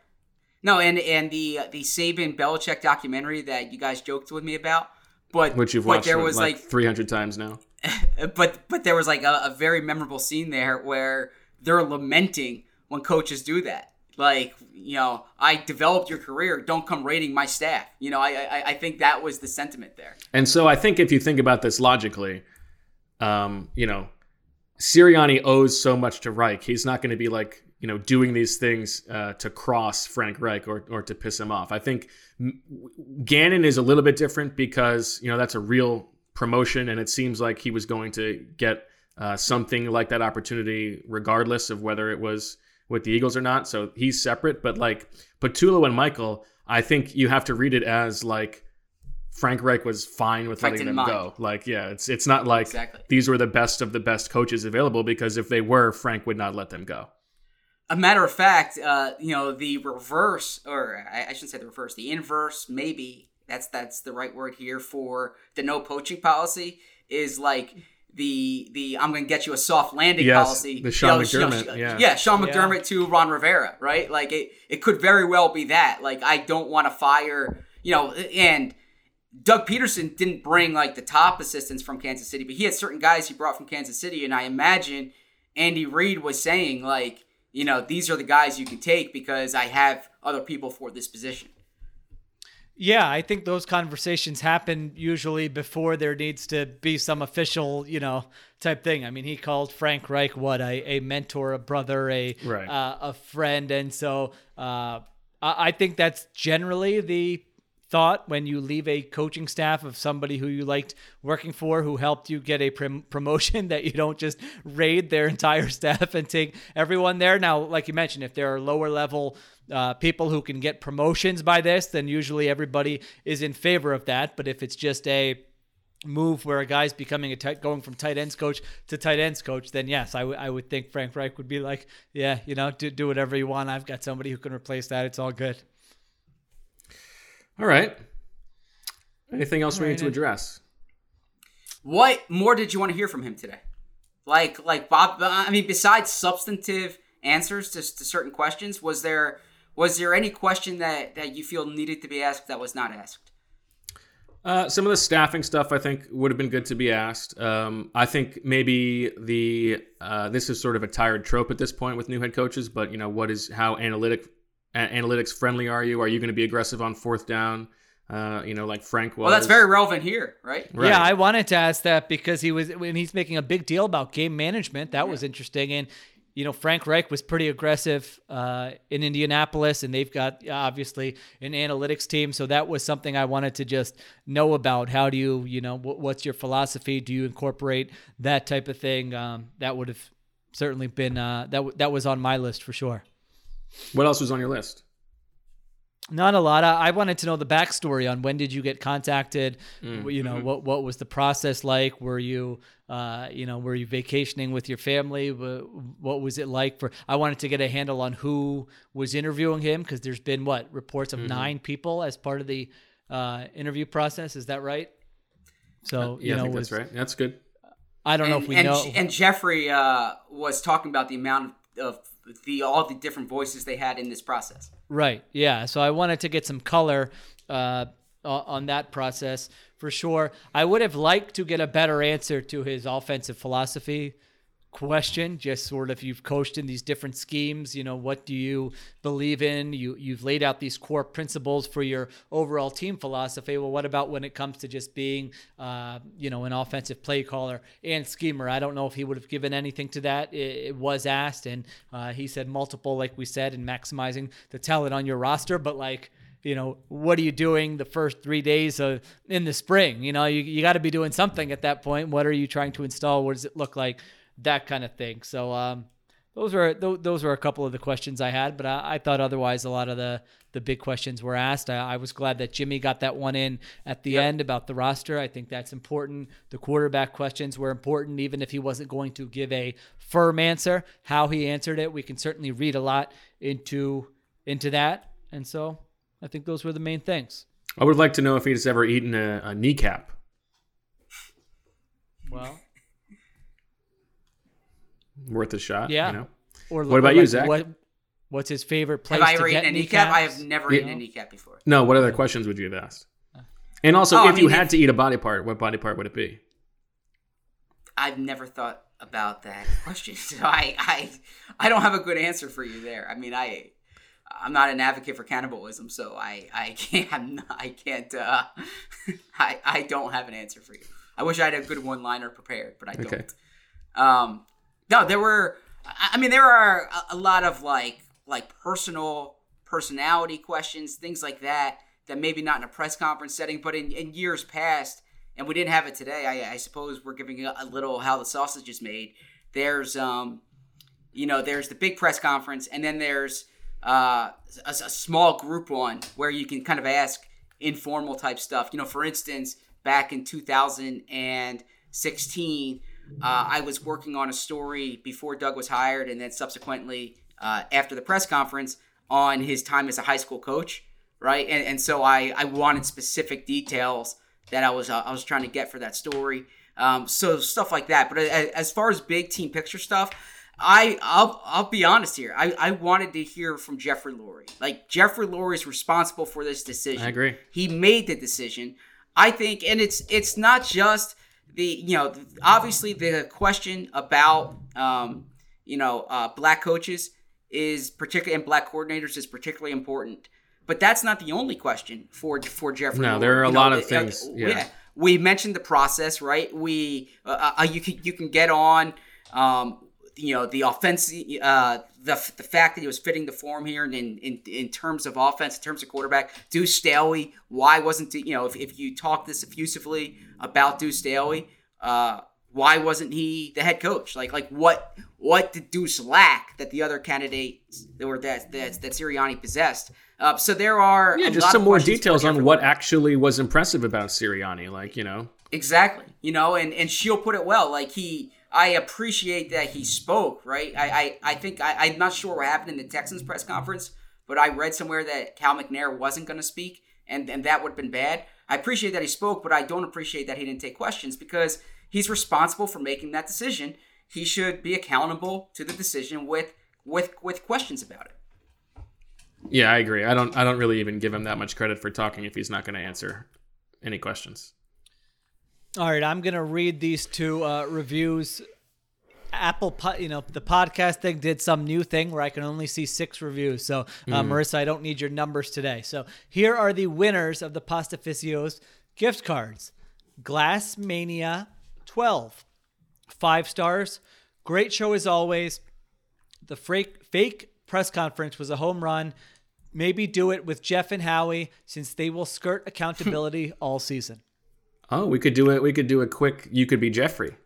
No, and and the the Saban Belichick documentary that you guys joked with me about, but which you've but watched there like, was like 300 times now. but but there was like a, a very memorable scene there where they're lamenting when coaches do that. Like you know, I developed your career. Don't come rating my staff. You know, I I, I think that was the sentiment there. And so I think if you think about this logically, um, you know, Sirianni owes so much to Reich. He's not going to be like, you know, doing these things uh, to cross Frank Reich or, or to piss him off. I think Gannon is a little bit different because, you know, that's a real promotion and it seems like he was going to get uh, something like that opportunity regardless of whether it was with the Eagles or not. So he's separate. But like Patullo and Michael, I think you have to read it as like Frank Reich was fine with Frank letting them mind. go. Like, yeah, it's it's not like Exactly. these were the best of the best coaches available because if they were, Frank would not let them go. A matter of fact, uh, you know, the reverse, or I, I shouldn't say the reverse, the inverse, maybe that's that's the right word here for the no poaching policy is like the the I'm going to get you a soft landing Yes, policy. the Sean You know, McDermott, uh, yeah. yeah, Sean Yeah. McDermott to Ron Rivera, right? Like it, it could very well be that. Like I don't want to fire, you know, and Doug Pederson didn't bring like the top assistants from Kansas City, but he had certain guys he brought from Kansas City, and I imagine Andy Reid was saying like, you know, these are the guys you can take because I have other people for this position. Yeah, I think those conversations happen usually before there needs to be some official, you know, type thing. I mean, he called Frank Reich what a, a mentor, a brother, a Right. uh, a friend, and so uh, I, think that's generally the thought when you leave a coaching staff of somebody who you liked working for, who helped you get a prom- promotion, that you don't just raid their entire staff and take everyone there. Now, like you mentioned, if there are lower level uh, people who can get promotions by this, then usually everybody is in favor of that. But if it's just a move where a guy's becoming a tight, going from tight ends coach to tight ends coach, then yes, I, w- I would think Frank Reich would be like, yeah, you know, do, do whatever you want. I've got somebody who can replace that. It's all good. All right. Anything else we All need to address? What more did you want to hear from him today? Like like Bob. I mean, besides substantive answers to, to certain questions, was there was there any question that that you feel needed to be asked that was not asked? Uh, some of the staffing stuff I think would have been good to be asked. Um, I think maybe the uh, this is sort of a tired trope at this point with new head coaches, but you know what is how analytic analytics friendly are you? Are you going to be aggressive on fourth down? Uh, you know, like Frank was. Well, that's very relevant here, right? right? Yeah, I wanted to ask that because he was when he's making a big deal about game management. That yeah. was interesting, and you know, Frank Reich was pretty aggressive uh, in Indianapolis, and they've got obviously an analytics team. So that was something I wanted to just know about. How do you, you know, what's your philosophy? Do you incorporate that type of thing? Um, that would have certainly been uh, that. that was on my list for sure. What else was on your list? Not a lot. I wanted to know the backstory on when did you get contacted. Mm. You know mm-hmm. what what was the process like? Were you uh, you know were you vacationing with your family? What was it like for? I wanted to get a handle on who was interviewing him because there's been what reports of mm-hmm. nine people as part of the uh, interview process. Is that right? So uh, yeah, you know, I think was, that's right. That's good. I don't and, know if we and, know. And Jeffrey uh, was talking about the amount of the all the different voices they had in this process. Right. Yeah. So I wanted to get some color uh, on that process for sure. I would have liked to get a better answer to his offensive philosophy question just sort of you've coached in these different schemes you know what do you believe in? You you've laid out these core principles for your overall team philosophy. Well what about when it comes to just being uh, you know an offensive play caller and schemer? I don't know if he would have given anything to that. It, it was asked and uh, he said multiple like we said in maximizing the talent on your roster. But like you know, what are you doing the first three days of in the spring? You know, you, you got to be doing something at that point. What are you trying to install? What does it look like? that kind of thing. So um, those were those were a couple of the questions I had, but I, I thought otherwise a lot of the the big questions were asked. I, I was glad that Jimmy got that one in at the yep. end about the roster. I think that's important. The quarterback questions were important, even if he wasn't going to give a firm answer. How he answered it, we can certainly read a lot into into that, and so I think those were the main things. I would like to know if he's ever eaten a, a kneecap. Well, worth a shot. Yeah. You know? Or what about like you, Zach? What, what's his favorite place have I ever eaten a kneecap? I have never yeah. eaten a kneecap before. No. What other questions would you have asked? Uh, and also, oh, if I mean, you had if, to eat a body part, what body part would it be? I've never thought about that question, so I, I, I don't have a good answer for you there. I mean, I, I'm not an advocate for cannibalism, so I, I can't, I can't, uh, I, I don't have an answer for you. I wish I had a good one-liner prepared, but I don't. Um, no, there were. I mean, there are a, a lot of like like personal personality questions, things like that, that maybe not in a press conference setting, but in, in years past, and we didn't have it today. I, I suppose we're giving a, a, little how the sausage is made. There's, um, you know, there's the big press conference, and then there's uh, a, a small group one where you can kind of ask informal type stuff. You know, for instance, back in 2016, uh, I was working on a story before Doug was hired, and then subsequently uh, after the press conference on his time as a high school coach, right? And, and so I, I wanted specific details that I was uh, I was trying to get for that story. Um, so stuff like that. But as far as big team picture stuff, I I'll I'll be honest here. I, I wanted to hear from Jeffrey Lurie. Like Jeffrey Lurie is responsible for this decision. I agree. He made the decision. I think, and it's it's not just the you know obviously the question about um, you know uh, black coaches is particularly and black coordinators is particularly important. But that's not the only question for for Jeffrey. No, there are a you lot know, of things. Uh, yeah. yeah. we mentioned the process, right? We uh, uh, you can you can get on. Um, you know the offense, uh, the the fact that he was fitting the form here, in in, in terms of offense, in terms of quarterback, Deuce Staley. Why wasn't you know if, if you talk this effusively about Deuce Staley, uh, why wasn't he the head coach? Like like what what did Deuce lack that the other candidates or that that that Sirianni possessed? Uh, so there are yeah, just some more details on what actually was impressive about Sirianni, like you know exactly, you know, and and Sheil put it well, like he I appreciate that he spoke, right? I, I, I think I, I'm not sure what happened in the Texans press conference, but I read somewhere that Cal McNair wasn't going to speak, and, and that would have been bad. I appreciate that he spoke, but I don't appreciate that he didn't take questions because he's responsible for making that decision. he should be accountable to the decision with with with questions about it. Yeah, I agree. I don't I don't really even give him that much credit for talking if he's not going to answer any questions. All right, I'm gonna read these two uh, reviews. Apple, you know, the podcast thing did some new thing where I can only see six reviews. So, uh, Mm. Marissa, I don't need your numbers today. So, here are the winners of the Pastificio's gift cards Glass Mania 12, five stars. Great show as always. The fake, fake press conference was a home run. Maybe do it with Jeff and Howie since they will skirt accountability all season. Oh, we could do it. We could do a quick. You could be Jeffrey.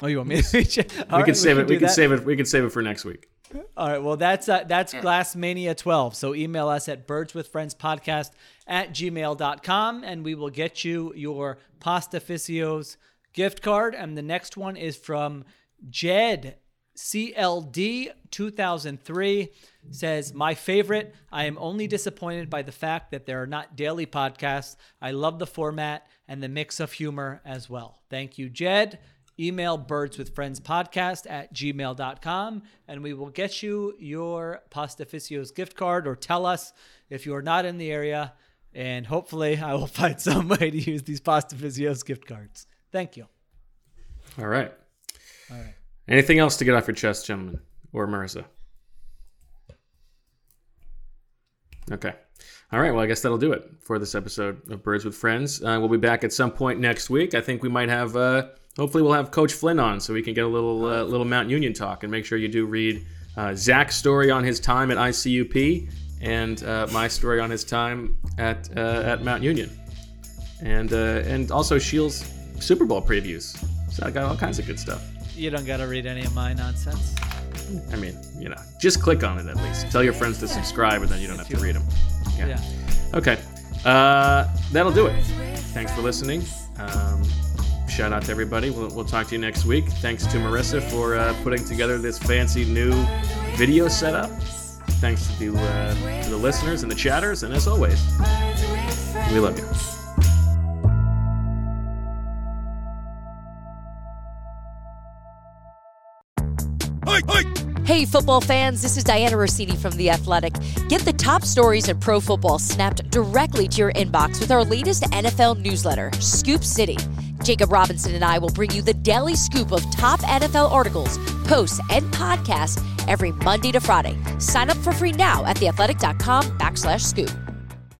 Oh, you want me to? Be we could save it. We could save it. We could save it for next week. All right. Well, that's uh, that's Glassmania 12. So email us at birdswithfriendspodcast at gmail.com and we will get you your Pastificio's gift card. And the next one is from Jed CLD 2003 says, My favorite. I am only disappointed by the fact that there are not daily podcasts. I love the format and the mix of humor as well. Thank you, Jed. Email birdswithfriendspodcast at gmail.com and we will get you your Pastificio's gift card or tell us if you are not in the area. And hopefully, I will find some way to use these Pastificio gift cards. Thank you. All right. All right. Anything else to get off your chest, gentlemen, or Marissa? Okay. All right. Well, I guess that'll do it for this episode of Birds with Friends. Uh, we'll be back at some point next week. I think we might have. Uh, hopefully, we'll have Coach Flynn on so we can get a little uh, little Mount Union talk. And make sure you do read uh, Zach's story on his time at IUP and uh, my story on his time at uh, at Mount Union, and and also Sheil's Super Bowl previews. So I got all kinds of good stuff. You don't got to read any of my nonsense. I mean, you know, just click on it at least. Tell your friends to subscribe, and then you don't have to read them. Yeah. Yeah. Okay. Uh, that'll do it. Thanks for listening. Um, shout out to everybody. We'll, we'll talk to you next week. Thanks to Marissa for uh, putting together this fancy new video setup. Thanks to, uh, to the listeners and the chatters, and as always, we love you. Hey, football fans, this is Dianna Russini from The Athletic. Get the top stories in pro football snapped directly to your inbox with our latest NFL newsletter, Scoop City. Jacob Robinson and I will bring you the daily scoop of top NFL articles, posts, and podcasts every Monday to Friday. Sign up for free now at theathletic.com backslash scoop.